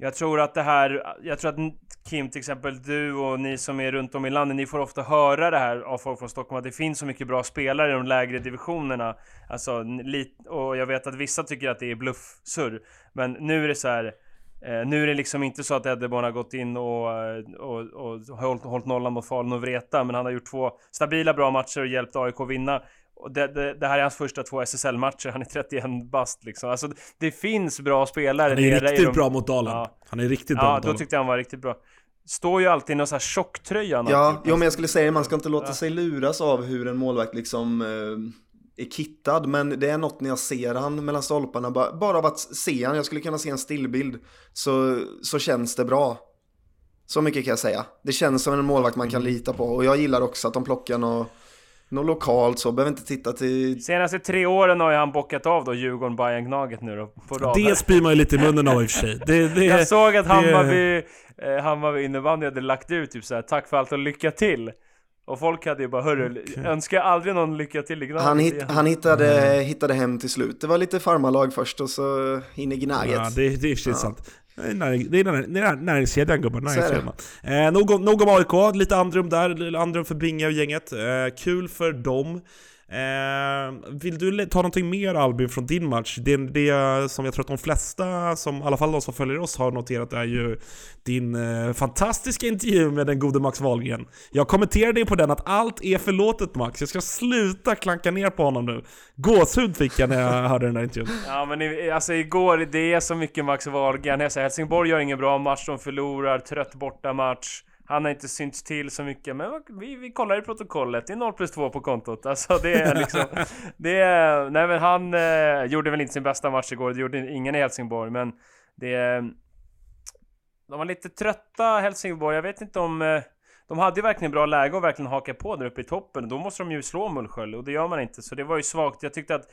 Jag tror att det här... Jag tror att Kim, till exempel du och ni som är runt om i landet, ni får ofta höra det här av folk från Stockholm, att det finns så mycket bra spelare i de lägre divisionerna. Alltså, och jag vet att vissa tycker att det är bluffsurr. Men nu är det så här. Eh, nu är det liksom inte så att Edderborn har gått in och, och, och hållit, hållit nollan mot Falun och Vreta, men han har gjort två stabila bra matcher och hjälpt AIK vinna. Och det, det, det här är hans första två SSL-matcher, han är 31 bast liksom. Alltså det finns bra spelare Han är nere i riktigt de- bra mot Dalen. Ja. Han är riktigt bra Ja, mot då tyckte jag han var riktigt bra. Står ju alltid i någon sån här tjocktröja. Ja, typ. jo, men jag skulle säga man ska inte låta Ja. sig luras av hur en målvakt liksom eh, är kittad. Men det är något när jag ser han mellan stolparna. Bara, bara av att se han, jag skulle kunna se en stillbild, så, så känns det bra. Så mycket kan jag säga. Det känns som en målvakt man kan lita på. Och jag gillar också att de plockar något, något lokalt så. Behöver inte titta till... Senaste tre åren har ju han bockat av då Djurgården, Bayern, Gnaget nu då. På rad. Det spyr man ju lite i munnen av i och för sig. Det, det, Jag såg att det- Hammarby, eh, Hammarby innebandy hade lagt ut typ såhär, tack för allt och lycka till. Och folk hade ju bara, hörru, önskar aldrig någon lycka till i Gnaget Han, hit, igen." han hittade, hittade hem till slut. Det var lite farmarlag först och så in i Gnaget. Ja, det, det är ja. sant. Det är, näring, det är, näring, det är näringskedjan gubbar, näringskedjan. Eh, nog, om- nog om AIK, lite andrum där, andrum för Binge och gänget. Eh, kul för dem. Eh, vill du ta någonting mer Albin från din match? Det, det som jag tror att de flesta, som, i alla fall de som följer oss, har noterat är ju din eh, fantastiska intervju med den gode Max Wahlgren. Jag kommenterade ju på den att allt är förlåtet Max, jag ska sluta klanka ner på honom nu. Gåshud fick jag när jag hörde den där intervjun. Ja men i, alltså igår, det är så mycket Max Wahlgren. Helsingborg gör ingen bra match, de förlorar, trött borta match. Han har inte synts till så mycket, men vi, vi kollar i protokollet. Det är 0 plus 2 på kontot. Alltså det är liksom... det är... Nej men han eh, gjorde väl inte sin bästa match igår, det gjorde ingen i Helsingborg, men det... är- De var lite trötta Helsingborg, jag vet inte om... Eh, de hade ju verkligen bra läge att verkligen haka på där uppe i toppen. Då måste de ju slå Mullsjö och det gör man inte. Så det var ju svagt. Jag tyckte att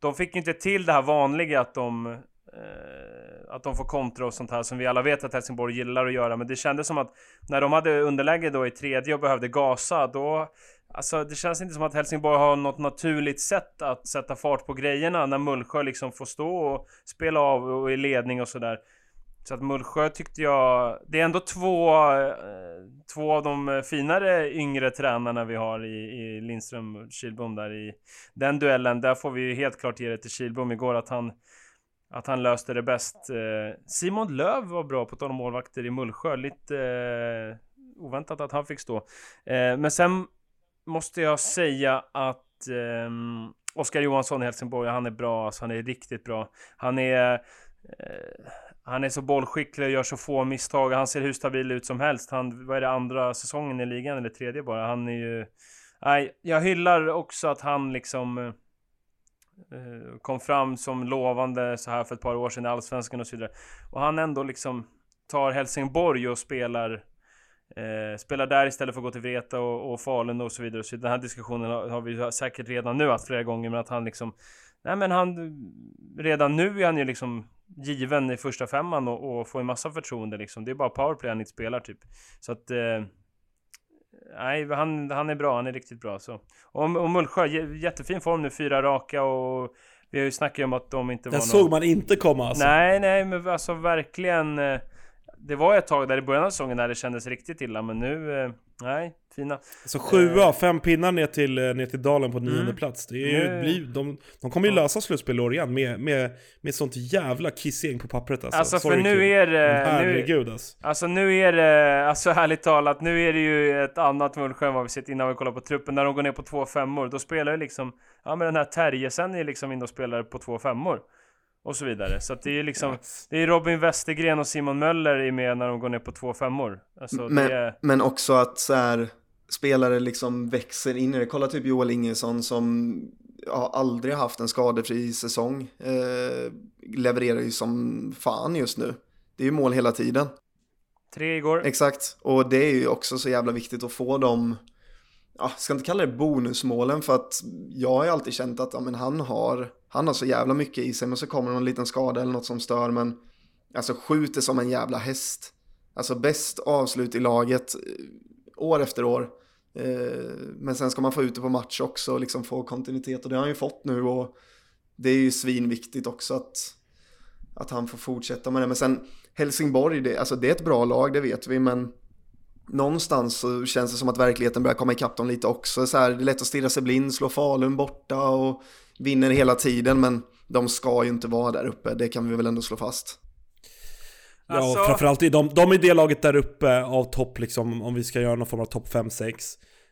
de fick inte till det här vanliga att de... Eh, att de får kontra och sånt här som vi alla vet att Helsingborg gillar att göra. Men det kändes som att när de hade underläge då i tredje och behövde gasa, då... Alltså det känns inte som att Helsingborg har något naturligt sätt att sätta fart på grejerna när Mullsjö liksom får stå och spela av och i ledning och sådär. Så att Mullsjö tyckte jag... Det är ändå två, eh, två av de finare yngre tränarna vi har i, i Lindström och Kilbom där i den duellen. Där får vi ju helt klart ge det till Kilbom igår att han att han löste det bäst. Eh, Simon Löv var bra på tal om målvakter i Mullsjö. Lite eh, oväntat att han fick stå. Eh, men sen måste jag säga att eh, Oskar Johansson i Helsingborg, han är bra. Alltså, han är riktigt bra. Han är... Eh, han är så bollskicklig och gör så få misstag. Han ser hur stabil ut som helst. Han, vad är det, andra säsongen i ligan eller tredje bara? Han är ju... Nej, jag hyllar också att han liksom... Eh, Eh, kom fram som lovande så här för ett par år sedan i Allsvenskan och så vidare. Och han ändå liksom... tar Helsingborg och spelar eh, spelar där istället för att gå till Vreta och, och Falun och så vidare. Så den här diskussionen har, har vi säkert redan nu haft flera gånger, men att han liksom Nej men han Redan nu är han ju liksom given i första femman och, och får en massa förtroende liksom. Det är bara powerplay han inte spelar typ. Så att eh, Nej, han, han är bra, han är riktigt bra så. Och, och Mullsjö, jättefin form nu, fyra raka och vi har ju snackat om att de inte Den var såg man inte komma alltså. Nej, nej, men alltså verkligen. eh, Det var ett tag där i början av säsongen när det kändes riktigt illa, men nu, eh, nej, fina. Så sjua, fem pinnar ner till, eh, ner till dalen på nionde Mm. plats. Det är ju, Nu- blir, de, de kommer ju lösa slutspel igen med, med, med sånt jävla kissgäng på pappret alltså. Alltså, för Sorry, nu kid. är det- nu- Herregud alltså. Alltså nu är det, alltså ärligt talat, nu är det ju ett annat Mullsjö än vad vi sett innan vi kollar på truppen. När de går ner på två femmor, då spelar ju liksom, ja men den här Terjesen är liksom inne och spelar på två femmor. Och så vidare. Så det är liksom, det är Robin Westergren och Simon Möller är med när de går ner på två femmor. Alltså Men, är... men också att så här, spelare liksom växer in i det. Kolla typ Joel Ingesson som ja, aldrig haft en skadefri säsong. Eh, levererar ju som fan just nu. Det är ju mål hela tiden. Tre igår. Exakt, och det är ju också så jävla viktigt att få dem, ja, ska inte kalla det bonusmålen för att jag har ju alltid känt att ja, men han, har, han har så jävla mycket i sig men så kommer någon liten skada eller något som stör men alltså skjuter som en jävla häst. Alltså bäst avslut i laget eh, år efter år. Eh, men sen ska man få ut det på match också och liksom få kontinuitet och det har han ju fått nu och det är ju svinviktigt också att, att han får fortsätta med det. Men sen Helsingborg, det, alltså det är ett bra lag, det vet vi, men någonstans så känns det som att verkligheten börjar komma ikapp dem lite också. Så här, det är lätt att stirra sig blind, slå Falun borta och vinner hela tiden, men de ska ju inte vara där uppe, det kan vi väl ändå slå fast. Ja, Alltså- och framförallt är de, de är det laget där uppe av topp liksom, om vi ska göra någon form av topp 5-6.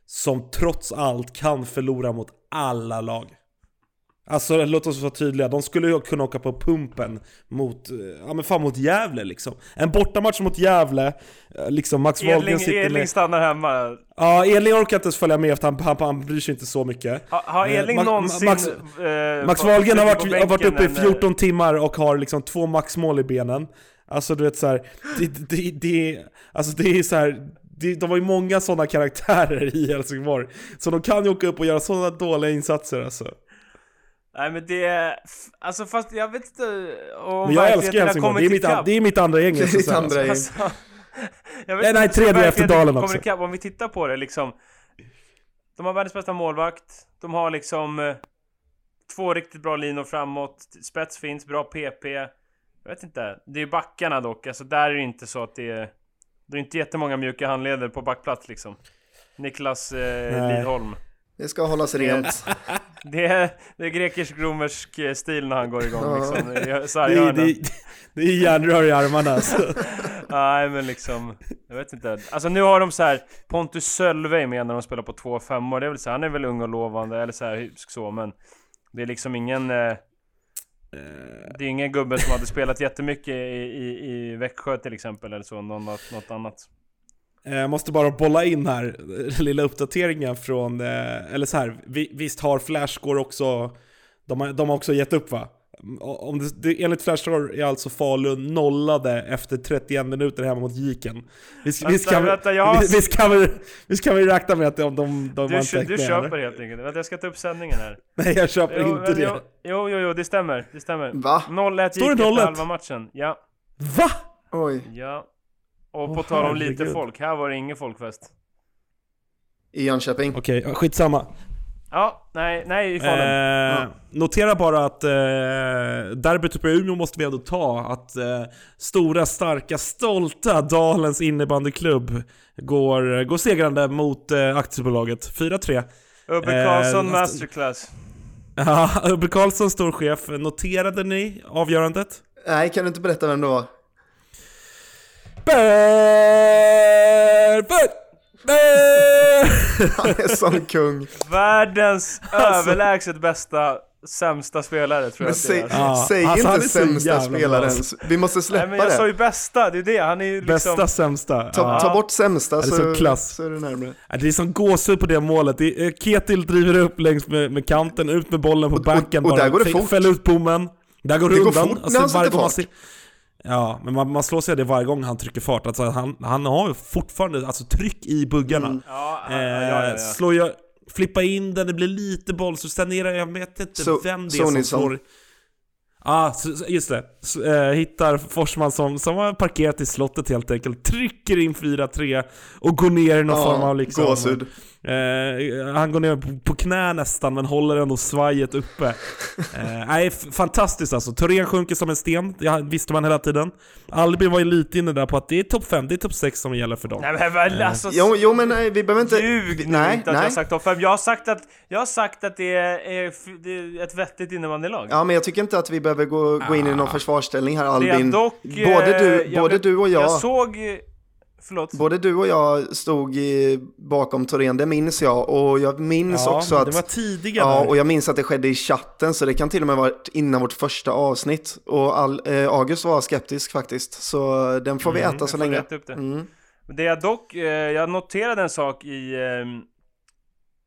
Som trots allt kan förlora mot alla lag. Alltså låt oss vara tydliga, de skulle ju kunna åka på pumpen mot, eh, ja men fan mot Gävle liksom. En bortamatch mot Gävle, eh, liksom Max Wahlgren sitter Edling med... stannar hemma. Ja, Edling orkar inte ens följa med för han, han, han bryr sig inte så mycket. Ha, har Eh, Edling Ma- någonsin... Max, eh, Max Wahlgren har varit, har varit uppe i bänken än, eh, 14 timmar och har liksom två maxmål i benen. Alltså du vet så här, det, det, det, alltså det är så här, det, de har ju många sådana karaktärer i Helsingborg. Så de kan ju åka upp och göra sådana dåliga insatser alltså. Nej men det Alltså fast jag vet inte om Men jag älskar Helsingborg, det är, kommit mitt, an- det är mitt andra gäng. Det är så ditt andra gäng. Alltså, jag vet Nej, nej, om tredje efter Dalen också. ikapp. Om vi tittar på det liksom. De har världens bästa målvakt. De har liksom eh, två riktigt bra linor framåt. Spets finns, bra PP. Jag vet inte. Det är ju backarna dock. Alltså där är det inte så att det är... Det är inte jättemånga mjuka handleder på backplats liksom. Niklas eh. Lidholm. Det ska hållas rent. Det är, det är grekisk-romersk eh, stil när han går igång liksom. Det är Det det, är, järnrör i armarna alltså. Nej men liksom, jag vet inte. Alltså nu har de så här Pontus Sölve med när de spelar på två femmor. Det är väl så här, han är väl ung och lovande eller så här så men det är liksom ingen eh, Det är ingen gubbe som hade spelat jättemycket i, i, i Växjö till exempel eller så, något, något annat. Eh, Jag måste bara bolla in här, eh, lilla uppdateringen från, eh, eller så här, vi, visst har Flashscore också, de har, de har också gett upp va? Om det, det, enligt Flashscore är alltså Falun nollade efter 31 minuter hemma mot Jiken. Visst, visst, kan, vi- vänta, jag har- visst, visst, kan vi, visst kan vi räkna med att de, de, de Du, inte du med, köper eller? helt enkelt. Vänta jag ska ta upp sändningen här. Nej jag köper Jo, inte det. Jo, jo, jo, jo, det stämmer. Det stämmer. Va? 0-1 Står det gick efter 0-1? halva matchen. Ja. Va? Oj, Ja. Och på tal om lite herregud. folk, här var det ingen folkfest. i Jönköping. Okej, ja, skitsamma. Ja, nej, nej i Falun. Eh, Ja. Notera bara att eh, derbyt uppe i Umeå måste vi ändå ta. Att eh, stora, starka, stolta Dalens innebandyklubb går, går segrande mot eh, aktiebolaget. 4-3. Ubbe Karlsson eh, masterclass. Ja, Ubbe Karlsson, stor chef. Noterade ni avgörandet? Nej, kan du inte berätta vem det var? Bär, Han är sån kung. Världens Alltså. överlägset bästa, sämsta spelare tror Men jag att det säg, är. Ja, säg alltså, inte sämsta spelaren. alltså. Vi måste Nej släppa men jag sa det. ju bästa, det är det. Han är ju liksom... Bästa, sämsta. Ta, Ja. ta bort sämsta det är så, så klass. så är det närmare. Ja, Det är som gåshud på det målet. Det är, Ketil driver upp längs med, med kanten, ut med bollen på Och- och- backen och bara. där går det fort. Fäll ut bommen. Där går det Det går undan. fort när han varje sätter fart. Ja, men man, man slår sig det varje gång han trycker fart. Alltså han, han har ju fortfarande alltså, tryck i buggarna. Mm. Ja, ja, Eh, ja, ja, ja. Slår jag, flippa in den, det blir lite boll, så stänerar jag vet inte Så- vem det är som slår. Ja, ah, just det. S- eh, hittar Forsman som, som har parkerat i slottet helt enkelt, trycker in 4-3 och går ner i någon Ja, form av liksom... gåshud. Eh, han går ner på, på knä nästan, men håller ändå svajet uppe. Eh, nej, fantastiskt alltså. Thorén sjunker som en sten, det visste man hela tiden. Albin var ju lite inne där på att det är topp 5, det är topp 6 som gäller för dem. Nej men väl alltså... Jo, jo men nej, vi behöver inte... Ljug nej, inte att jag nej. har sagt topp 5. Jag har sagt att, jag har sagt att det är, det är ett vettigt innebandylag. Ja, men jag tycker inte att vi behöver gå, gå in i någon försvarsställning här Albin. dock... både eh, du, jag både du och jag, Jag såg... Förlåt? både du och jag stod i, bakom Torén, det minns jag. Och jag minns ja, också att... det var tidigare. Ja, och jag minns att det skedde i chatten, så det kan till och med varit innan vårt första avsnitt. Och all, eh, August var skeptisk faktiskt, så den får vi Mm, äta så länge. det. Mm. Det jag dock, eh, jag noterade en sak i, eh,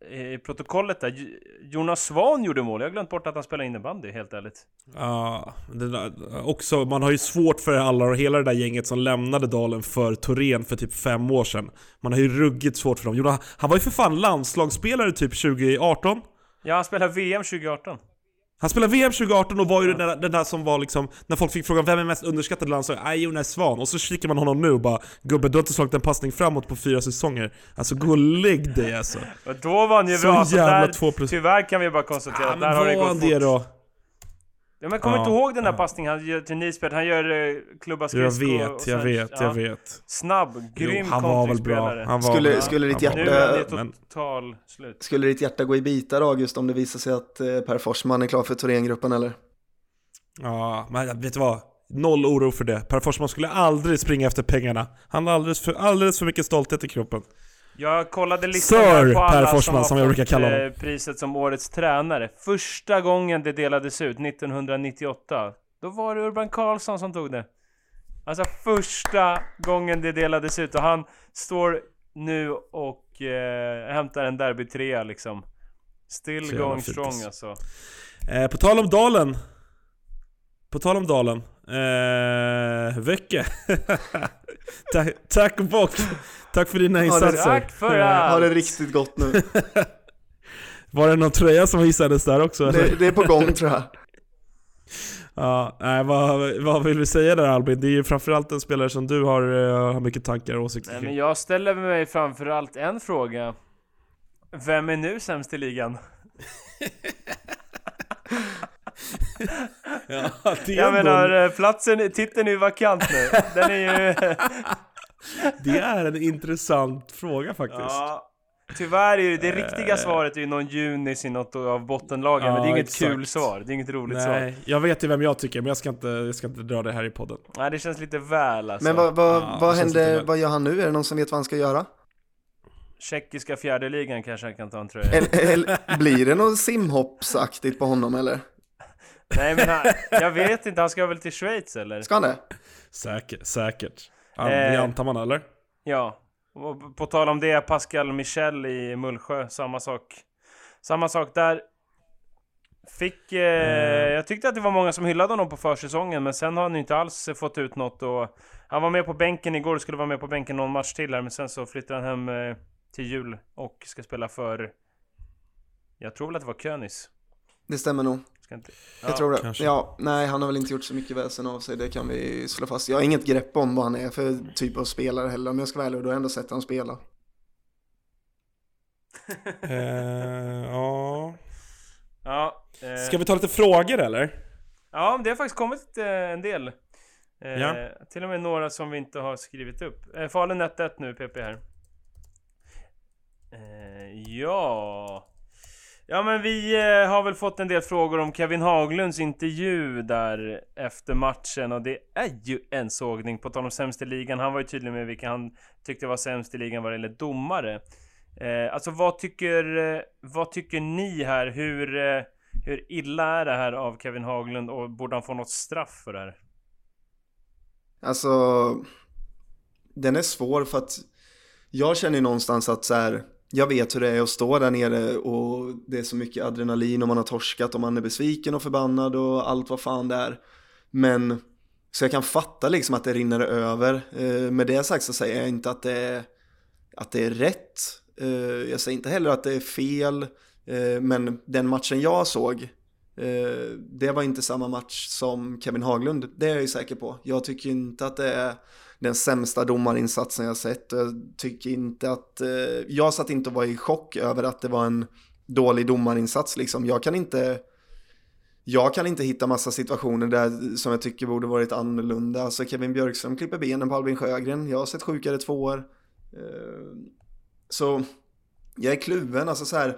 i protokollet där. Jonas Svan gjorde mål. Jag har glömt bort att han spelade innebandy, helt ärligt. Ja, där, också, man har ju svårt för alla och hela det där gänget som lämnade Dalen för Torén för typ fem år sedan. Man har ju ruggigt svårt för dem. Jonas, han var ju för fan landslagsspelare typ 2018. Ja, han spelade VM 2018. Han spelade VM 2018 och var ju den, där, den där som var liksom, när folk fick frågan vem är mest underskattad i landslaget? Nej, Jonas Svan. Och så kikar man honom nu och bara Gubbe, du har inte slagit en passning framåt på fyra säsonger. Alltså gå och lägg dig alltså. Och då var han ju Så bra. Så jävla där, två plus- tyvärr kan vi bara konstatera Ja, att där har det gått fort. det då? Ja, men kommer Ja, inte ihåg den där ja. passningen han gör till Nisbet? Han gör eh, klubba Jag skridsko och vet, jag sen- vet, ja. jag vet. Snabb, grym Jo, han var väl bra. kontringsspelare. Han var Skulle- bra. skulle ditt Nu hjärta- är det men- total slut. Skulle ditt hjärta gå i bitar August om det visar sig att eh, Per Forsman är klar för Thorengruppen eller? Ja, men vet du vad? Noll oro för det. Per Forsman skulle aldrig springa efter pengarna. Han har alldeles för, alldeles för mycket stolthet i kroppen. Jag kollade listan Sir på alla som Forsman, har som jag fått brukar kalla honom. eh, priset som årets tränare. Första gången det delades ut, 1998. Då var det Urban Karlsson som tog det. Alltså första gången det delades ut och han står nu och eh, hämtar en derbytrea liksom. Still Så going strong alltså. alltså. Eh, på tal om Dalen. På tal om Dalen. Eh, Vecke. tack, tack och bock. Tack för dina det- insatser. Tack för Ha allt! det riktigt gott nu. Var det någon tröja som hissades där också? Det, det är på gång tror jag. Ja, nej, vad, vad vill vi säga där Albin? Det är ju framförallt en spelare som du har, eh, har mycket tankar och åsikter Nej, kring. men jag ställer mig framförallt en fråga. Vem är nu sämst i ligan? Ja, det är, Jag ändå, menar, eh, platsen, titeln är ju vakant nu. Den är ju... det är en intressant fråga faktiskt. ja, tyvärr är det, det Eh. riktiga svaret är ju någon Junis i något av bottenlagen, men det är Ja, inget exakt. kul svar. Det är inget roligt svar. Nej, jag vet ju vem jag tycker, men jag ska inte, jag ska inte dra det här i podden. Nej, det känns lite väl alltså. Men vad, vad, Ja, vad det känns lite händer, vad gör han nu? Är det någon som vet vad han ska göra? Tjeckiska fjärdeligan kanske han kan ta en tröja. Eller, eller, blir det något simhoppsaktigt på honom eller? Nej men han, jag vet inte, han ska väl till Schweiz eller? Ska han det? Säkert, säkert. Ja, Eh. Det antar man eller? Ja, och på tal om det, Pascal Michel i Mullsjö, samma sak. Samma sak där. Fick, eh, jag tyckte att det var många som hyllade honom på försäsongen, men sen har han ju inte alls fått ut något och han var med på bänken igår, skulle vara med på bänken någon match till här, men sen så flyttade han hem eh, till jul och ska spela för, jag tror väl att det var Könis. Det stämmer nog. Ska inte, Jag tror det. kanske. Ja, nej, han har väl inte gjort så mycket väsen av sig, det kan vi slå fast. Jag har inget grepp om vad han är för typ av spelare heller, om jag ska vara ärlig, och då har jag ändå sett han spela. Eh, ja. Ja, eh, Ska vi ta lite frågor eller? Ja, det har faktiskt kommit eh, en del. Eh, Ja. Till och med några som vi inte har skrivit upp. Eh, Falun 1-1 nu, PP här. Eh, ja... Ja men vi eh, har väl fått en del frågor om Kevin Haglunds intervju där efter matchen och det är ju en sågning på tal om sämst i ligan. Han var ju tydlig med vilka han tyckte var sämst i ligan vad det gäller domare. Eh, alltså vad tycker, eh, vad tycker ni här? Hur, eh, hur illa är det här av Kevin Haglund och borde han få något straff för det här? Alltså, den är svår för att jag känner ju någonstans att så här, jag vet hur det är att stå där nere och det är så mycket adrenalin och man har torskat och man är besviken och förbannad och allt vad fan det är. Men Så jag kan fatta liksom att det rinner över. Eh, med det sagt så säger jag inte att det är, att det är rätt. Eh, jag säger inte heller att det är fel. Eh, men den matchen jag såg, eh, det var inte samma match som Kevin Haglund. Det är jag ju säker på. Jag tycker inte att det är den sämsta domarinsatsen jag sett. Jag tycker inte att, eh, jag satt inte och var i chock över att det var en dålig domarinsats liksom. Jag kan inte, jag kan inte hitta massa situationer där som jag tycker borde varit annorlunda. Alltså Kevin Björkström klipper benen på Albin Sjögren. Jag har sett sjukare tvåor. Eh, Så jag är kluven, alltså så här.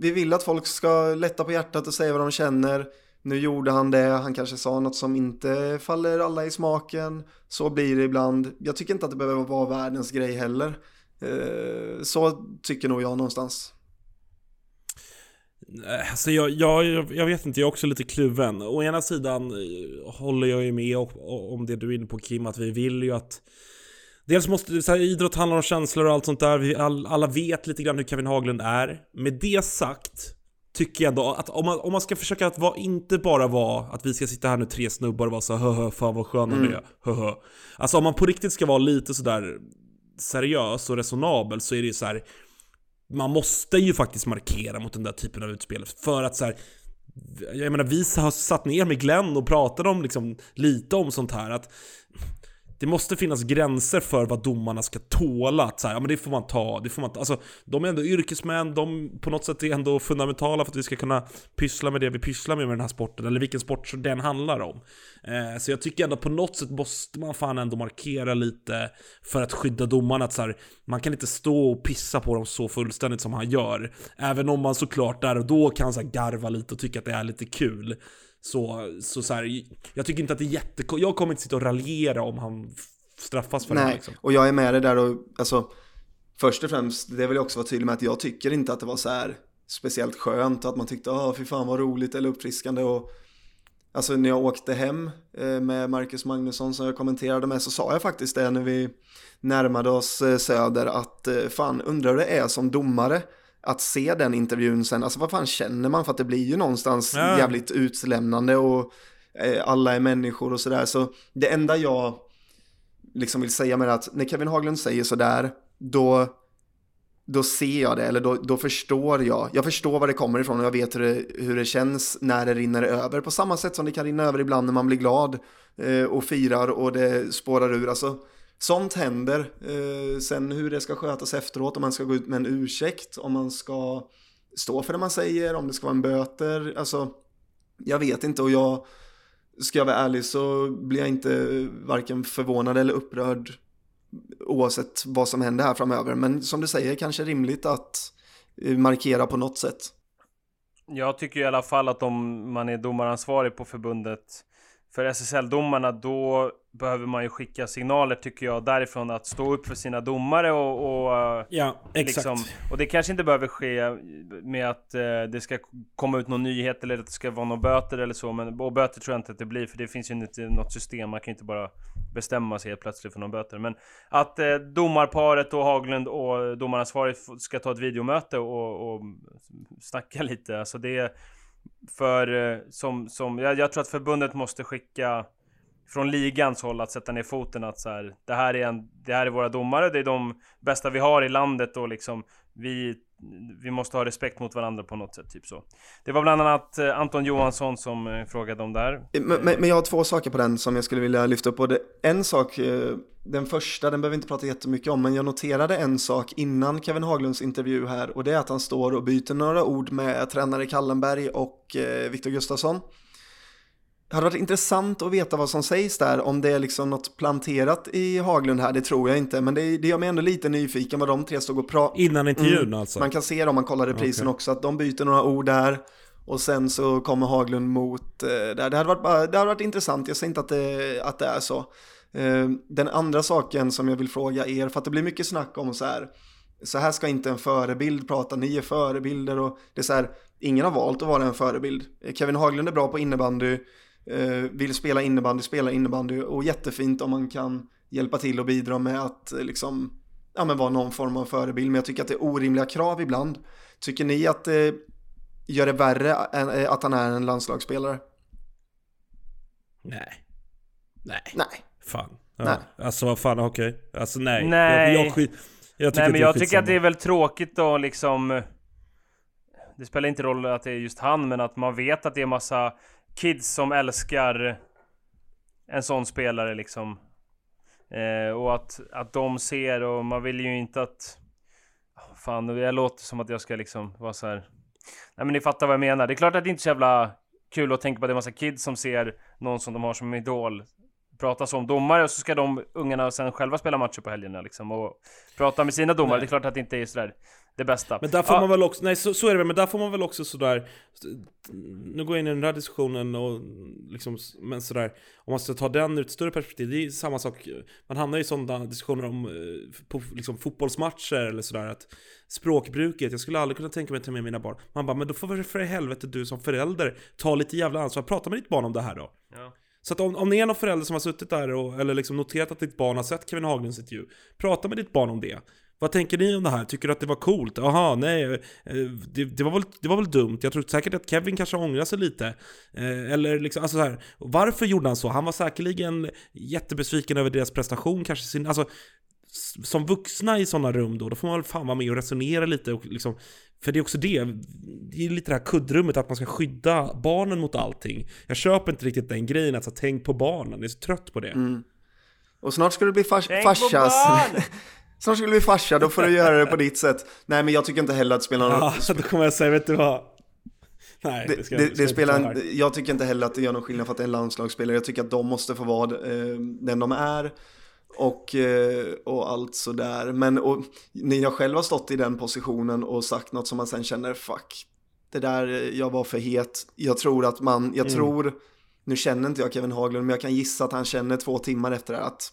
Vi vill att folk ska lätta på hjärtat och säga vad de känner. Nu gjorde han det, han kanske sa något som inte faller alla i smaken. Så blir det ibland. Jag tycker inte att det behöver vara världens grej heller. Eh, så tycker nog jag någonstans. Eh, alltså jag, jag, jag vet inte, jag är också lite kluven. Å ena sidan eh, håller jag ju med om det du är inne på Kim, att vi vill ju att Dels måste, så här, idrott handlar om känslor och allt sånt där. Vi all, alla vet lite grann hur Kevin Haglund är. Med det sagt tycker jag ändå att om man, om man ska försöka att vara, inte bara vara att vi ska sitta här nu tre snubbar och vara så hö hö, fan vad sköna Mm. vi är, hö hö. Alltså om man på riktigt ska vara lite sådär seriös och resonabel så är det ju så här. Man måste ju faktiskt markera mot den där typen av utspel för att så här. Jag menar vi har satt ner med Glenn och pratade om liksom lite om sånt här att det måste finnas gränser för vad domarna ska tåla. Att så här, ja, men det får man ta, det får man ta. Alltså, de är ändå yrkesmän, de på något sätt är ändå fundamentala för att vi ska kunna pyssla med det vi pysslar med med den här sporten, eller vilken sport den handlar om. Eh, så jag tycker ändå på något sätt måste man fan ändå markera lite för att skydda domarna. Att så här, man kan inte stå och pissa på dem så fullständigt som han gör. Även om man såklart där och då kan så här garva lite och tycka att det är lite kul. Så, så, så här, jag tycker inte att det är jätte... Jag kommer inte sitta och raljera om han straffas för det här Nej, liksom. och jag är med dig där och alltså först och främst, det vill jag också vara tydlig med att jag tycker inte att det var så här speciellt skönt att man tyckte, ah fy fan vad roligt eller uppfriskande och alltså när jag åkte hem eh, med Marcus Magnusson som jag kommenterade med så sa jag faktiskt det när vi närmade oss eh, Söder att eh, fan undrar hur det är som domare att se den intervjun sen, alltså vad fan känner man för att det blir ju någonstans Ja. jävligt utlämnande och eh, alla är människor och sådär så det enda jag liksom vill säga med det att när Kevin Haglund säger sådär, då, då ser jag det, eller då, då förstår jag. Jag förstår var det kommer ifrån och jag vet hur det, hur det känns när det rinner över. På samma sätt som det kan rinna över ibland när man blir glad eh, och firar och det spårar ur. Alltså, sånt händer. Eh, sen hur det ska skötas efteråt, om man ska gå ut med en ursäkt, om man ska stå för det man säger, om det ska vara en böter. Alltså, jag vet inte och jag, ska jag vara ärlig så blir jag inte varken förvånad eller upprörd oavsett vad som händer här framöver. Men som du säger, kanske rimligt att eh, markera på något sätt. Jag tycker i alla fall att om man är domaransvarig på förbundet för SSL-domarna, då behöver man ju skicka signaler tycker jag därifrån att stå upp för sina domare och, och eh, Ja, exakt. Liksom, och det kanske inte behöver ske med att eh, det ska komma ut någon nyhet eller att det ska vara några böter eller så. Men och böter tror jag inte att det blir för det finns ju inte något system. Man kan ju inte bara bestämma sig helt plötsligt för några böter. Men att eh, domarparet och Haglund och domaransvarig ska ta ett videomöte och, och snacka lite. Alltså det för eh, som, som jag, jag tror att förbundet måste skicka från ligans håll att sätta ner foten att så här, det här är en, det här är våra domare, det är de bästa vi har i landet och liksom vi, vi måste ha respekt mot varandra på något sätt, typ så. Det var bland annat eh, Anton Johansson som eh, frågade om det här. Eh, men, men, men jag har två saker på den som jag skulle vilja lyfta upp. Och det, en sak, den första, den behöver vi inte prata jättemycket om, men jag noterade en sak innan Kevin Haglunds intervju här och det är att han står och byter några ord med tränare Kallenberg och Viktor Gustafsson. Det hade varit intressant att veta vad som sägs där, om det är liksom något planterat i Haglund här, det tror jag inte, men det, det gör mig ändå lite nyfiken vad de tre stod och pratade. Innan intervjun alltså? Man kan se det om man kollar reprisen Okej. också, att de byter några ord där. Och sen så kommer Haglund mot, eh, där. Det hade varit, bara, det hade varit intressant, jag säger inte att det, att det är så. Eh, den andra saken som jag vill fråga er, för att det blir mycket snack om så här, så här ska inte en förebild prata, ni är förebilder och det är så här, ingen har valt att vara en förebild. Eh, Kevin Haglund är bra på innebandy, vill spela innebandy, spela innebandy och jättefint om man kan hjälpa till och bidra med att eh, liksom, ja men vara någon form av förebild. Men jag tycker att det är orimliga krav ibland. Tycker ni att det gör det värre eh, att han är en landslagsspelare? Nej. Nej. Nej. Fan. Ja. Nej. Alltså vad fan, okej. Alltså nej. Nej. Jag, jag, skit, jag tycker Nej men jag tycker att det är väl tråkigt då liksom Det spelar inte roll att det är just han men att man vet att det är massa kids som älskar en sån spelare liksom eh, Och att, att de ser och man vill ju inte att Fan, jag låter som att jag ska liksom vara så här. Nej men ni fattar vad jag menar. Det är klart att det inte är så jävla kul att tänka på att det är massa kids som ser någon som de har som idol prata som domare och så ska de ungarna sen själva spela matcher på helgerna liksom och prata med sina domare. Nej. Det är klart att det inte är sådär det bästa. Men där får Ja, man väl också, nej så, så är det väl, men där får man väl också sådär Nu går jag in i den här diskussionen och liksom, men sådär Om man ska ta den ur ett större perspektiv, det är samma sak Man hamnar i sådana diskussioner om eh, på, liksom, fotbollsmatcher eller sådär att Språkbruket, jag skulle aldrig kunna tänka mig att ta med mina barn. Man bara, men då får väl för helvete du som förälder ta lite jävla ansvar, prata med ditt barn om det här då. Ja. Så att om, om det är någon förälder som har suttit där och, eller liksom noterat att ditt barn har sett Kevin Haglunds intervju Prata med ditt barn om det Vad tänker ni om det här? Tycker du att det var coolt? Jaha, nej, eh, det, det, var väl, det var väl dumt Jag tror säkert att Kevin kanske ångrar sig lite eh, Eller liksom, alltså så här, Varför gjorde han så? Han var säkerligen jättebesviken över deras prestation kanske sin, alltså som vuxna i sådana rum då, då får man väl fan vara med och resonera lite och liksom För det är också det, det är lite det här kuddrummet att man ska skydda barnen mot allting Jag köper inte riktigt den grejen, alltså tänk på barnen, jag är så trött på det Mm. Och snart ska du bli fars Tänk på farsas. snart ska du bli farsa, då får du göra det på ditt sätt. Nej, men jag tycker inte heller att det spelar någon. Ja, då kommer jag säga, vet du vad? Nej, Det, ska det, ska det jag spelar en, jag tycker inte heller att det gör någon skillnad för att det är landslagsspelare. Jag tycker att de måste få vara eh, den de är. Och, eh, och allt sådär. Men och, när jag själv har stått i den positionen och sagt något som man sen känner fuck. Det där, eh, jag var för het. Jag tror att man, jag Mm. tror, nu känner inte jag Kevin Haglund, men jag kan gissa att han känner två timmar efter det att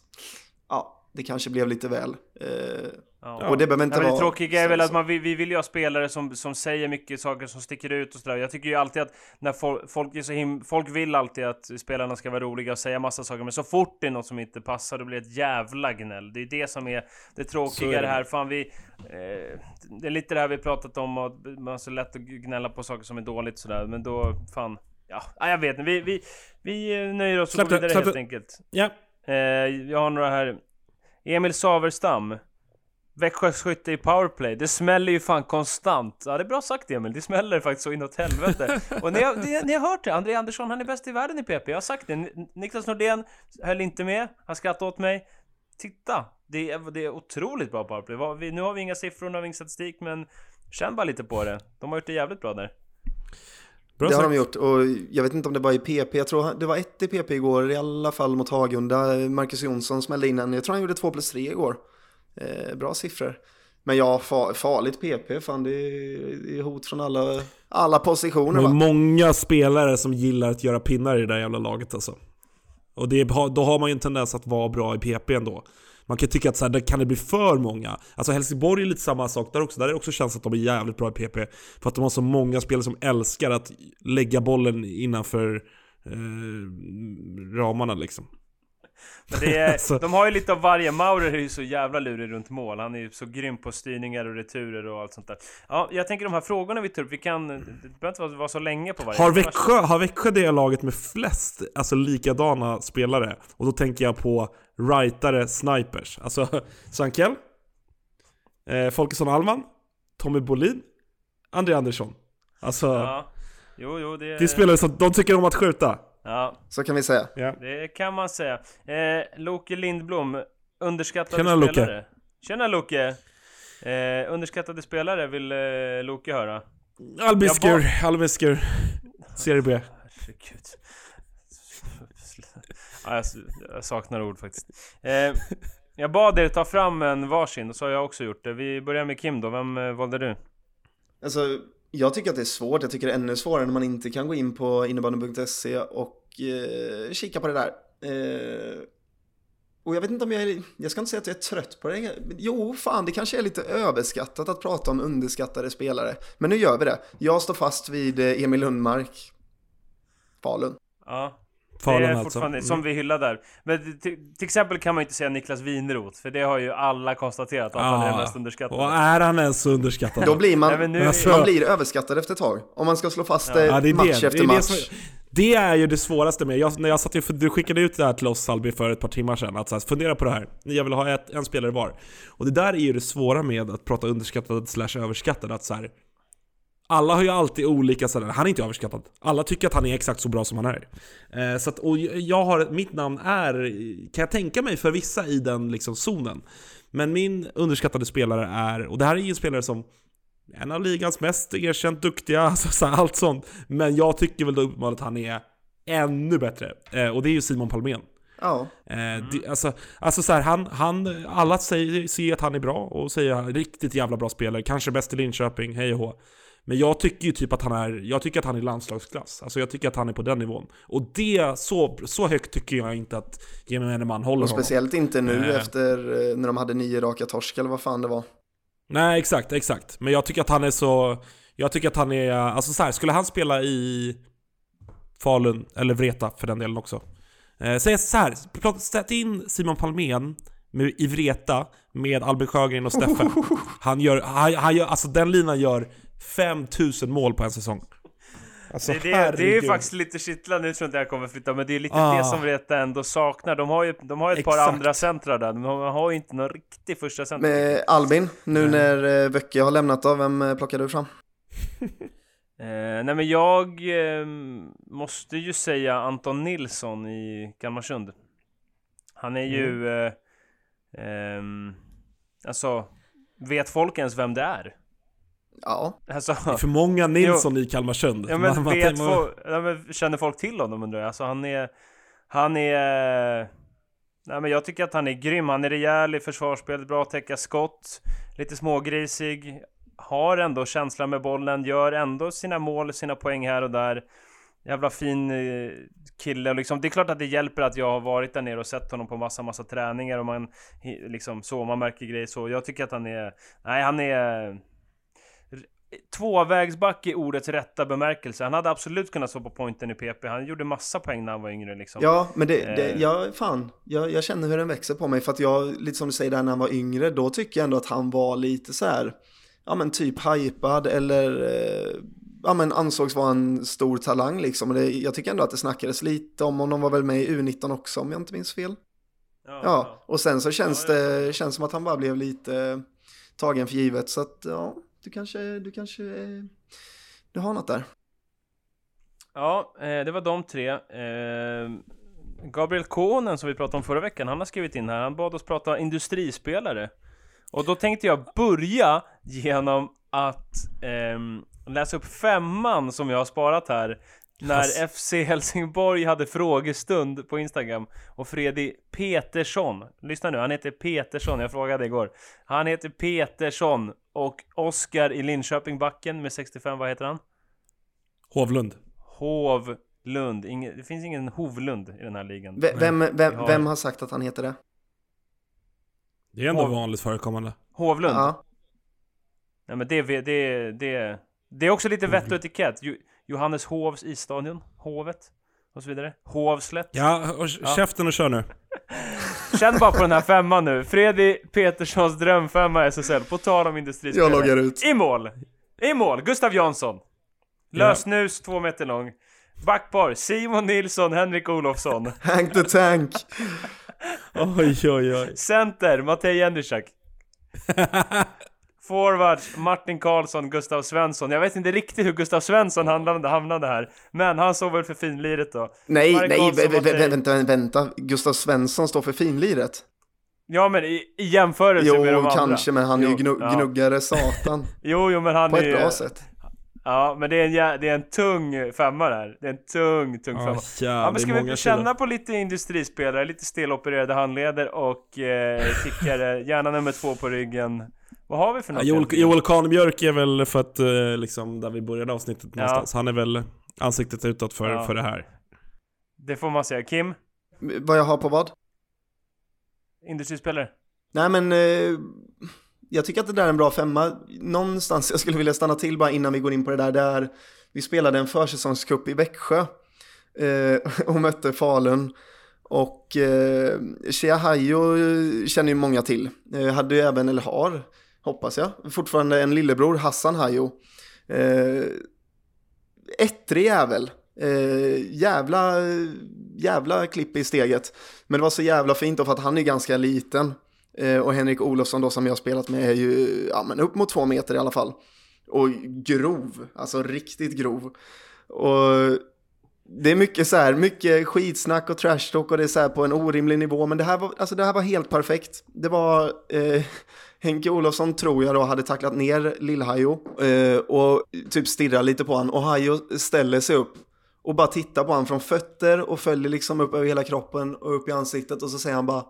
det kanske blev lite väl. Eh, Ja. Och det behöver inte men vara... det tråkiga är väl att man, vi, vi vill ju ha spelare som, som säger mycket saker som sticker ut och sådär. Jag tycker ju alltid att när folk, folk är så him folk vill alltid att spelarna ska vara roliga och säga massa saker, men så fort det är något som inte passar, då blir det ett jävla gnäll. Det är det som är det tråkiga är det. här. Fan, vi... Eh, det är lite det här vi pratat om, att man är så lätt att gnälla på saker som är dåligt sådär, men då, fan... Ja, nej, jag vet inte. Vi, vi, vi eh, nöjer oss och går vidare helt enkelt. Ja, Eh, jag har några här. Emil Saverstam. Växjös skytte i powerplay. Det smäller ju fan konstant. Ja, det är bra sagt Emil. Det smäller faktiskt så inåt helvete. Och ni har, ni, ni har hört det. André Andersson, han är bäst i världen i PP. Jag har sagt det. Ni- Niklas Nordén höll inte med. Han skrattade åt mig. Titta! Det är, det är otroligt bra powerplay. Nu har vi inga siffror, nu har vi ingen statistik, men känn bara lite på det. De har gjort det jävligt bra där. Bra det har sagt. de gjort och jag vet inte om det var i PP, jag tror det var ett i PP igår, i alla fall mot Hagunda. Marcus Jonsson smällde in en, jag tror han gjorde två plus tre igår. Eh, bra siffror. Men ja, fa farligt PP, fan det är, är hot från alla, alla positioner Det är många spelare som gillar att göra pinnar i det där jävla laget alltså. Och det är, då har man ju en tendens att vara bra i PP ändå. Man kan tycka att så här, det kan det bli för många? Alltså Helsingborg är lite samma sak där också. Där är det också känns att de är jävligt bra i PP. För att de har så många spelare som älskar att lägga bollen innanför eh, ramarna liksom. Men det är, Alltså- De har ju lite av varje. Maurer är ju så jävla lurig runt mål. Han är ju så grym på styrningar och returer och allt sånt där. Ja, jag tänker de här frågorna vi tar upp, vi kan... Det behöver inte vara- så länge på varje. Har Växjö, har Växjö det laget med flest alltså likadana spelare? Och då tänker jag på rightare snipers. Alltså Sankell, eh, Folkesson Alman, Tommy Bolin, André Andersson. Alltså, Ja. Jo, jo, det... det är spelare som de tycker om att skjuta. Ja, Så kan vi säga. Ja. det kan man säga. Eh, Loke Lindblom, underskattade Tjena, Loke. spelare. Tjena Loke! Eh, underskattade spelare vill eh, Loke höra. Albiskur, Albiskur, Serie B. Herregud. Ja, jag, jag saknar ord faktiskt. Eh, jag bad er ta fram en varsin och så har jag också gjort det. Vi börjar med Kim då. Vem eh, valde du? Alltså, jag tycker att det är svårt. Jag tycker det är ännu svårare när man inte kan gå in på innebandy.se och eh, kika på det där. Eh, och jag vet inte om jag är, jag ska inte säga att jag är trött på det. Jo, fan, det kanske är lite överskattat att prata om underskattade spelare. Men nu gör vi det. Jag står fast vid eh, Emil Lundmark, Falun. Ja. Falun det är alltså. fortfarande Mm. som vi hyllar där. Men till, till exempel kan man ju inte säga Niklas Winroth, för det har ju alla konstaterat att han är mest underskattade. Och är han ens underskattad? Då blir man, Nej, nu- alltså- man blir överskattad efter ett tag. Om man ska slå fast Ja. det Ja, det är match det. efter det, match. som, Det är ju det svåraste med, jag, när jag satt ju, du skickade ut det här till oss Albin för ett par timmar sedan, att så här, fundera på det här, jag vill ha ett, en spelare var. Och det där är ju det svåra med att prata underskattad slash överskattad, att så här, alla har ju alltid olika sådär, han är inte överskattad. Alla tycker att han är exakt så bra som han är. Eh, så att, och jag har, mitt namn är, kan jag tänka mig, för vissa i den liksom zonen. Men min underskattade spelare är, och det här är ju en spelare som en av ligans mest erkänt duktiga, alltså så här, allt sånt. Men jag tycker väl då uppenbarligen att han är ännu bättre. Eh, och det är ju Simon Palmén. Ja. Eh, det, alltså, alltså så här, han, han, alla säger, säger att han är bra och säger riktigt jävla bra spelare, kanske bäst i Linköping, hej och hå. Men jag tycker ju typ att han är, jag tycker att han är landslagsklass. Alltså jag tycker att han är på den nivån. Och det, så, så högt tycker jag inte att gemene man håller Och speciellt inte nu Eh. efter eh, när de hade nio raka torsk eller vad fan det var. Nej, exakt, exakt. Men jag tycker att han är så... Jag tycker att han är... Alltså så här, skulle han spela i Falun, eller Vreta för den delen också. Eh, säg så här, plocka- sätt in Simon Palmén med, i Vreta med Albin Sjögren och Steffen. Han gör, han, han gör, alltså den linan gör 5000 mål på en säsong. Alltså, det, det, det är faktiskt lite kittlande, nu tror jag inte jag kommer flytta, men det är lite Ah. det som Vreta ändå saknar. De har ju, de har ju ett par Exakt. andra centra där, men de har ju inte någon riktig första center. Med Albin, nu när eh, Böcke har lämnat av, vem eh, plockar du fram? Eh, nej men jag eh, måste ju säga Anton Nilsson i Kalmarsund. Han är ju... Eh, ehm, alltså, vet folk ens vem det är? Ja. Alltså, Det är för många Nilsson i Kalmarsund. ja, men Man- man- vet man- folk, ja, men känner folk till honom undrar jag? Alltså han är... Han är... Nej men jag tycker att han är grym. Han är rejäl i försvarsspelet, bra att täcka skott. Lite smågrisig. Har ändå känsla med bollen, gör ändå sina mål, sina poäng här och där. Jävla fin eh, kille och liksom, det är klart att det hjälper att jag har varit där nere och sett honom på massa, massa träningar och man liksom så, man märker grejer så. Jag tycker att han är, nej han är tvåvägsback i ordets rätta bemärkelse. Han hade absolut kunnat stå på pointen i PP. Han gjorde massa poäng när han var yngre liksom. Ja, men det, det Eh. jag, fan, jag, jag känner hur den växer på mig för att jag, lite som du säger där när han var yngre, då tycker jag ändå att han var lite så här, ja men typ hypad eller, eh, ja men ansågs vara en stor talang liksom. Och det, jag tycker ändå att det snackades lite om honom, var väl med i U19 också om jag inte minns fel. Ja, och sen så känns Ja, det känns som att han bara blev lite tagen för givet. Så att ja, du kanske, du kanske, eh, du har något där. Ja, eh, det var de tre. Eh, Gabriel Konen som vi pratade om förra veckan, han har skrivit in här. Han bad oss prata industrispelare. Och då tänkte jag börja genom att eh, läsa upp femman som jag har sparat här. När. FC Helsingborg hade frågestund på Instagram och Fredrik Petersson, lyssna nu, han heter Petersson, jag frågade igår. Han heter Petersson och Oskar i Linköping-backen med 65, vad heter han? Hovlund. Hovlund. Ingen, det finns ingen Hovlund i den här ligan. V- Vem, vem, har- vem har sagt att han heter det? Det är ändå Hov- vanligt förekommande. Hovlund? Ja. Nej men det, det, det, det, det är också lite vett och etikett. Jo, Johannes Hovs isstadion, Hovet och så vidare. Hovslätt. Ja, och Ja. käften och kör nu. Känn bara på den här femman nu. Fredrik Peterssons drömfemma SSL, på tal om industrispelare. Jag loggar ut. I mål! I mål! Gustav Jansson. Lösnus, två meter lång. Backpar, Simon Nilsson, Henrik Olofsson. Hank the Tank. Oj, oj, oj. Center, Matej Jędryszak. Forwards, Martin Karlsson, Gustav Svensson. Jag vet inte riktigt hur Gustav Svensson hamnade, hamnade här. Men han såg väl för finliret då. Nej, Marek nej, Karlsson, vä- vänta, vänta. Gustav Svensson står för finliret. Ja men i, i jämförelse med de Jo, andra. kanske, men han är ju Jo, gnu- ja. gnuggare satan. Jo, jo men han På är ett ju... bra sätt. Ja, men det är en, det är en tung femma där. Det är en tung, tung femma. jävlar, Ja, men ska vi känna på lite industrispelare, lite stelopererade handleder och eh, kickare, gärna nummer två på ryggen. Vad har vi för Ja, något? Joel, egentligen? Joel Kahnbjörk är väl för att, eh, liksom, där vi började avsnittet Ja. någonstans. Han är väl ansiktet utåt för, Ja. för det här. Det får man säga. Kim, Vad jag har på vad? industrispelare? Nej, men eh, jag tycker att det där är en bra femma. Någonstans jag skulle vilja stanna till bara innan vi går in på det där. Där vi spelade en försäsongscup i Växjö eh, och mötte Falun. Och eh, Shea Hayo känner ju många till. Eh, hade ju även, eller har, hoppas jag, fortfarande en lillebror, Hassan Hajo. Eh, ettrig jävel. Eh, jävla, jävla klipp i steget. Men det var så jävla fint för att han är ganska liten. Eh, och Henrik Olofsson då som jag har spelat med är ju ja, men upp mot två meter i alla fall. Och grov, alltså riktigt grov. Och det är mycket så här, mycket skitsnack och trash talk och det är så här på en orimlig nivå. Men det här var, alltså det här var helt perfekt. Det var, eh, Henke Olofsson tror jag då hade tacklat ner Lill-Hajo eh, och typ stirrar lite på han och Hajo ställer sig upp och bara tittar på han från fötter och följer liksom upp över hela kroppen och upp i ansiktet och så säger han bara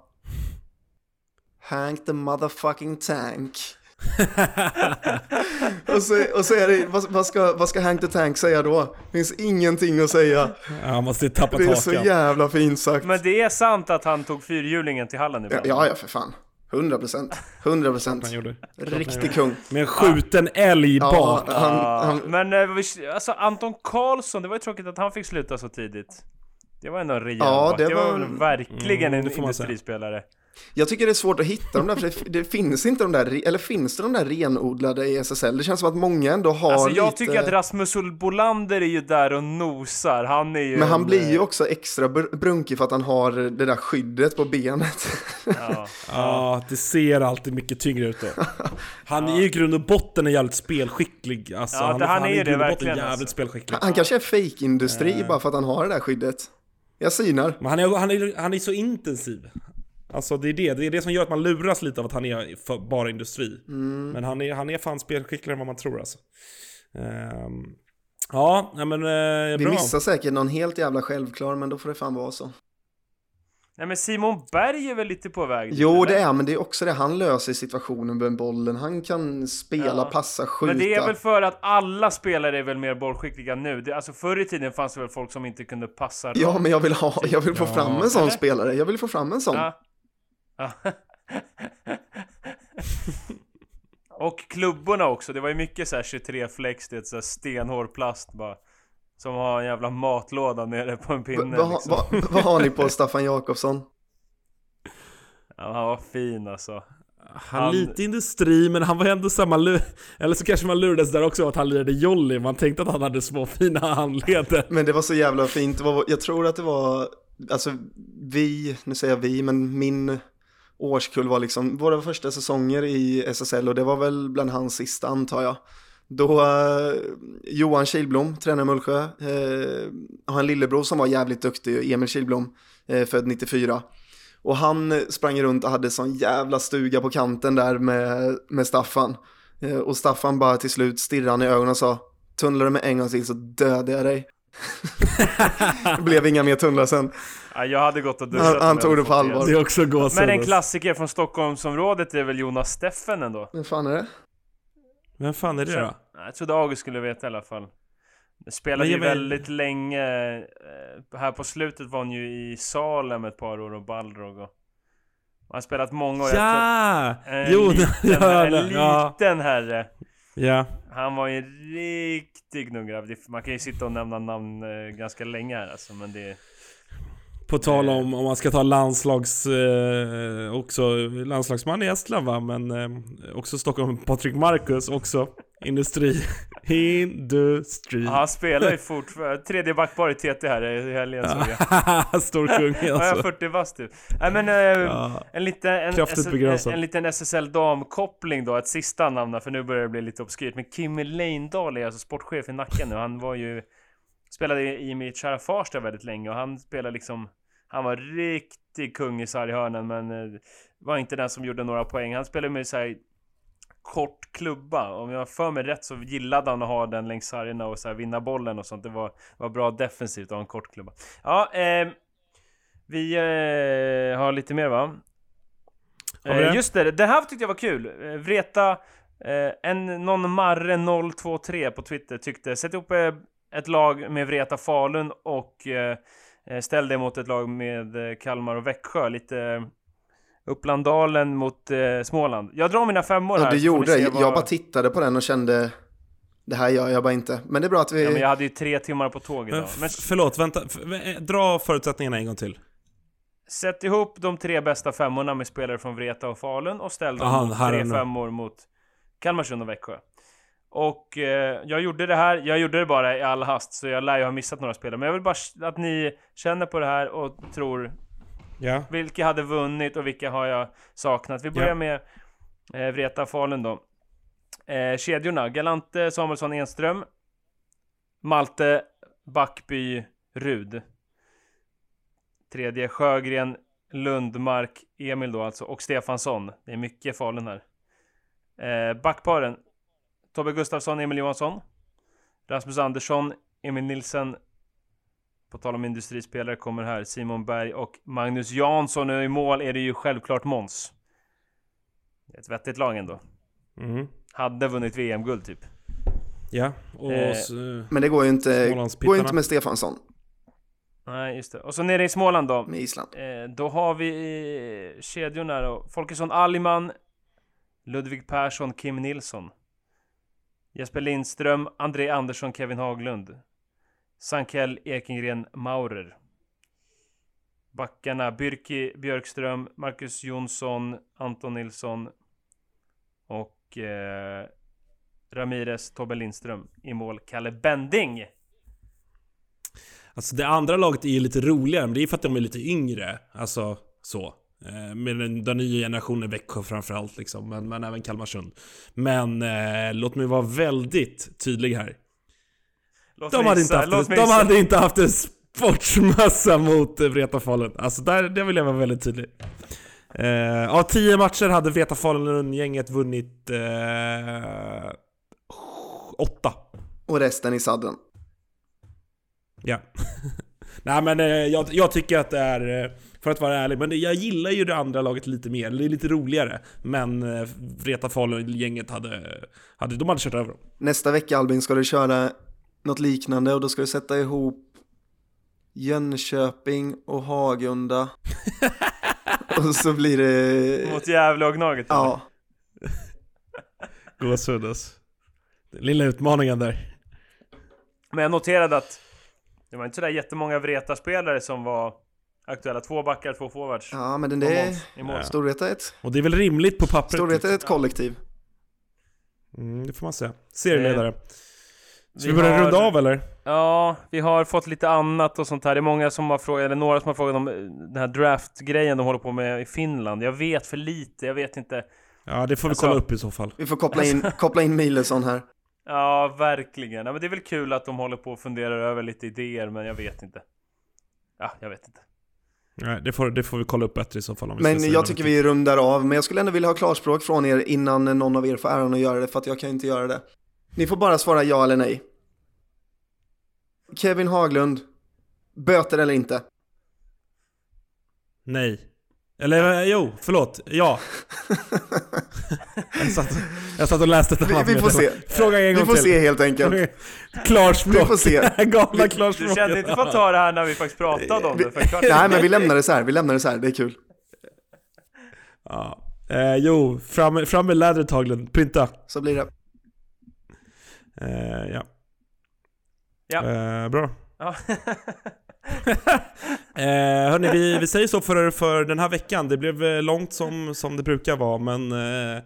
Hank the motherfucking tank. och, så, och så är det, vad, vad, ska, vad ska Hank the Tank säga då? Det finns ingenting att säga. Ja, han måste tappa Det är taket. så jävla fint sagt. Men det är sant att han tog fyrhjulingen till hallen ibland? ja, ja, för fan. 100 procent. 100 procent. Riktig kung. Med en skjuten älg Ja, bak. han, Ja, han, men eh, vi- alltså Anton Karlsson, det var ju tråkigt att han fick sluta så tidigt. Det var ändå en rejäl Ja, det det var, var- väl verkligen Mm, det en industrispelare. Jag tycker det är svårt att hitta dem där, för det, det finns inte de där, eller finns det de där renodlade i SSL? Det känns som att många ändå har Alltså jag lite... tycker att Rasmus Bolander är ju där och nosar. Han är ju Men han en, blir ju eh, också extra br- brunkig för att han har det där skyddet på benet. Ja. Ja, det ser alltid mycket tyngre ut då. Han är ju i grund och botten en jävligt spelskicklig. Alltså, Ja, det- han är i ju det, grund och botten verkligen, jävligt alltså. spelskicklig. Han kanske är fake-industri bara för att han har det där skyddet. Jag synar. Men han är, han, är, han är så intensiv. Alltså det är det, det är det som gör att man luras lite av att han är för, bara industri. Mm. Men han är, han är fan spelskickligare än vad man tror alltså. Ehm, ja, nej men uh, Vi bra. missar säkert någon helt jävla självklar, men då får det fan vara så. Nej men Simon Berg är väl lite på väg? Jo, eller? det är men det är också det. Han löser situationen med bollen. Han kan spela, Ja. passa, skjuta. Men det är väl för att alla spelare är väl mer bollskickliga nu. Det, alltså förr i tiden fanns det väl folk som inte kunde passa Ja, rakt. men jag vill, ha, jag vill få Ja. fram en sån Eller? spelare. Jag vill få fram en sån. Ja. Och klubborna också. Det var ju mycket så här 23 flex, det är så stenhård plast bara. Som har en jävla matlåda nere på en Va- pinne Vad liksom. va, vad har ni på Staffan Jakobsson? Ja, han var fin alltså. Han Han- lite industri, men han var ändå samma. Eller så kanske man lurades där också att han lirade Jolly. Man tänkte att han hade små fina handleder. Men det var så jävla fint. Det var, jag tror att det var, alltså vi, nu säger jag vi, men min årskull var liksom våra första säsonger i SSL och det var väl bland hans sista antar jag. Då eh, Johan Kilblom, tränare i Mullsjö, eh, har en lillebror som var jävligt duktig, Emil Kilblom, eh, född 94. Och han sprang runt och hade sån jävla stuga på kanten där med, med Staffan. Eh, och Staffan bara till slut stirrade han i ögonen och sa Tunnlar du med en gång till så dödar jag dig. det blev inga mer tunnlar sen. Ja, jag hade gått och duschat Han- tog det på allvar. Det är också gåshud. Men en alltså. klassiker från Stockholmsområdet är väl Jonas Steffen ändå? Vem fan är det? Vem fan är det då? Jag trodde August skulle veta i alla fall. Spelade Men ju väldigt länge. eh, Här på slutet var han ju i Salem ett par år och Balrog och... Han har spelat många år. Ja! tror- En Jo, liten, ja, en ja, liten herre. ja. Han var ju en riktig gnuggrabb. Man kan ju sitta och nämna namn eh, ganska länge här alltså, men det... På tal om om man ska ta landslags... Eh, också landslagsman i Estland va, men eh, också Stockholm, Patrik Marcus också. Industri. Industri. Han spelar ju fortfarande. Tredje backpar i TT här i helgen såg jag. Stor kung Ja, alltså. 40 bast typ. Nej men... Eh, Ja. En liten, en, en, en liten SSL damkoppling då, ett sista namn för nu börjar det bli lite obskyrt. Men Kimmy Leindal är alltså sportchef i Nacken nu. Han var ju... Spelade i mitt kära Farsta väldigt länge och han spelade liksom... Han var riktig kung i sarghörnen men eh, var inte den som gjorde några poäng. Han spelade med såhär kort klubba. Om jag för mig rätt så gillade han att ha den längs sargerna och så här vinna bollen och sånt. Det var, var bra defensivt att ha en kort klubba. Ja, eh, vi eh, har lite mer va? Eh, just det, det här tyckte jag var kul. Eh, Vreta, eh, en, någon Marre 023 på Twitter tyckte, sätt ihop ett lag med Vreta Falun och ställ det mot ett lag med eh, Kalmar och Växjö. Lite eh, Upplandalen mot eh, Småland. Jag drar mina femmor här. Ja, du gjorde det. vad- Jag bara tittade på den och kände det här gör jag bara inte. Men det är bra att vi... Ja, men jag hade ju tre timmar på tåg Men, idag. Men förlåt, vänta. Eh, dra förutsättningarna en gång till. sätt ihop de tre bästa femmorna med spelare från Vreta och Falun och ställ dem Aha, mot tre femmor mot Kalmarsund och Växjö. Och eh, jag gjorde det här, jag gjorde det bara i all hast, så jag lär ju ha missat några spelare. Men jag vill bara att ni känner på det här och tror Ja. vilka hade vunnit och vilka har jag saknat. Vi börjar Ja. med eh, Vreta Falun då. Eh, kedjorna, Galante, Samuelsson, Enström. Malte, Backby, Rud. Tredje Sjögren, Lundmark, Emil då alltså, och Stefansson. Det är mycket Falun här. Eh, backparen, Tobbe Gustafsson, Emil Johansson. Rasmus Andersson, Emil Nilsen. På tal om industrispelare kommer här Simon Berg och Magnus Jansson. Och i mål är det ju självklart Måns. Det är ett vettigt lag ändå. Mm. Hade vunnit VM-guld typ. Ja, och Eh, så, Men det går ju inte, går inte med Stefansson, Nej, just det. Och så nere i Småland då. med Island. Eh, då har vi eh, kedjorna då. Folkesson Alliman, Ludvig Persson, Kim Nilsson. Jesper Lindström, André Andersson, Kevin Haglund. Sankell, Ekengren, Maurer. Backarna Byrki Björkström, Marcus Jonsson, Anton Nilsson och eh, Ramirez, Tobbe Lindström. I mål Kalle Bending. Alltså det andra laget är ju lite roligare, men det är ju för att de är lite yngre. Alltså så. Eh, Med den, den nya generationen Växjö framförallt liksom, men, men även Kalmarsund. Men eh, låt mig vara väldigt tydlig här. Låt De hade, inte haft, de hade inte haft en sportsmössa mot eh, Vreta Falun. Alltså där, där vill jag vara väldigt tydlig. Eh, av tio matcher hade Vreta Falun-gänget vunnit eh, åtta. Och resten i sadden. Ja. Nej men eh, jag, jag tycker att det är, eh, för att vara ärlig, men jag gillar ju det andra laget lite mer. Det är lite roligare. Men eh, Vreta Falun-gänget hade, hade, de hade kört över dem. Nästa vecka Albin ska du köra något liknande och då ska du sätta ihop Jönköping och Hagunda. och så blir det... Mot Gävle och Gnaget. Ja, Gåshud alltså. Lilla utmaningen där. Men jag noterade att det var inte sådär jättemånga Vreta-spelare som var aktuella. Två backar, två forwards. ja men den Och det Måns i mål. är... Storvreta ett, Och det är väl rimligt på pappret? Storvreta är ett kollektiv. Mm, det får man säga. Serieledare. Ska vi vi börja har- runda av eller? Ja, vi har fått lite annat och sånt här. Det är många som har frågat, eller några som har frågat om eh, den här draft-grejen de håller på med i Finland. Jag vet för lite, jag vet inte. Ja, det får vi Alltså- kolla upp i så fall. Vi får koppla in, koppla in Milesson här. Ja, verkligen. Ja, men det är väl kul att de håller på och funderar över lite idéer, men jag vet inte. Ja, jag vet inte. Nej, det får, det får vi kolla upp bättre i så fall. Om vi Men jag tycker vi rundar av, men jag skulle ändå vilja ha klarspråk från er innan någon av er får äran att göra det, för att jag kan inte göra det. Ni får bara svara ja eller nej. Kevin Haglund, böter eller inte? Nej. Eller eh, jo, förlåt. Ja. jag, satt, jag satt och läste ett Vi, annat vi får se. Fråga en Vi gång får till. se helt enkelt. Klarspråk. Vi får se. Galna Du klarspråk. kände inte för att ta det här när vi faktiskt pratade om det för kvart Nej, men vi lämnar det så här. Vi lämnar det så här. Det är kul. Ja. Eh, jo, fram, fram med lädret Haglund. Pynta. Så blir det. Eh, ja. Ja. Eh, bra. Ja. Eh, hörni, vi, vi säger så för, för den här veckan. Det blev eh, långt som, som det brukar vara, men eh,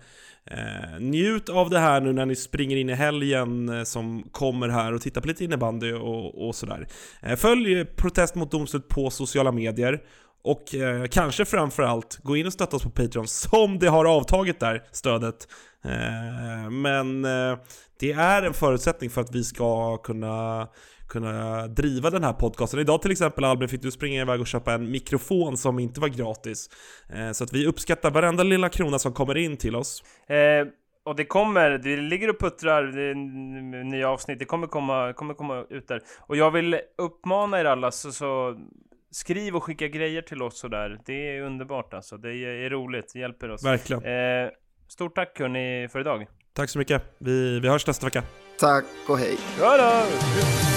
eh, njut av det här nu när ni springer in i helgen eh, som kommer här och titta på lite innebandy och, och sådär. Eh, följ Protest mot domslut på sociala medier. Och eh, kanske framförallt, gå in och stötta oss på Patreon som det har avtagit där, stödet. Eh, men eh, det är en förutsättning för att vi ska kunna kunna driva den här podcasten. Idag till exempel Albin fick du springa iväg och köpa en mikrofon som inte var gratis. Eh, Så att vi uppskattar varenda lilla krona som kommer in till oss. Eh, och det kommer, det ligger och puttrar, det är nya avsnitt, det kommer komma, kommer komma ut där. Och jag vill uppmana er alla, så, så skriv och skicka grejer till oss sådär. Det är underbart alltså, det är, är roligt, det hjälper oss. Verkligen. Eh, stort tack hörni för idag. Tack så mycket. Vi, vi hörs nästa vecka. Tack och hej. Ja då!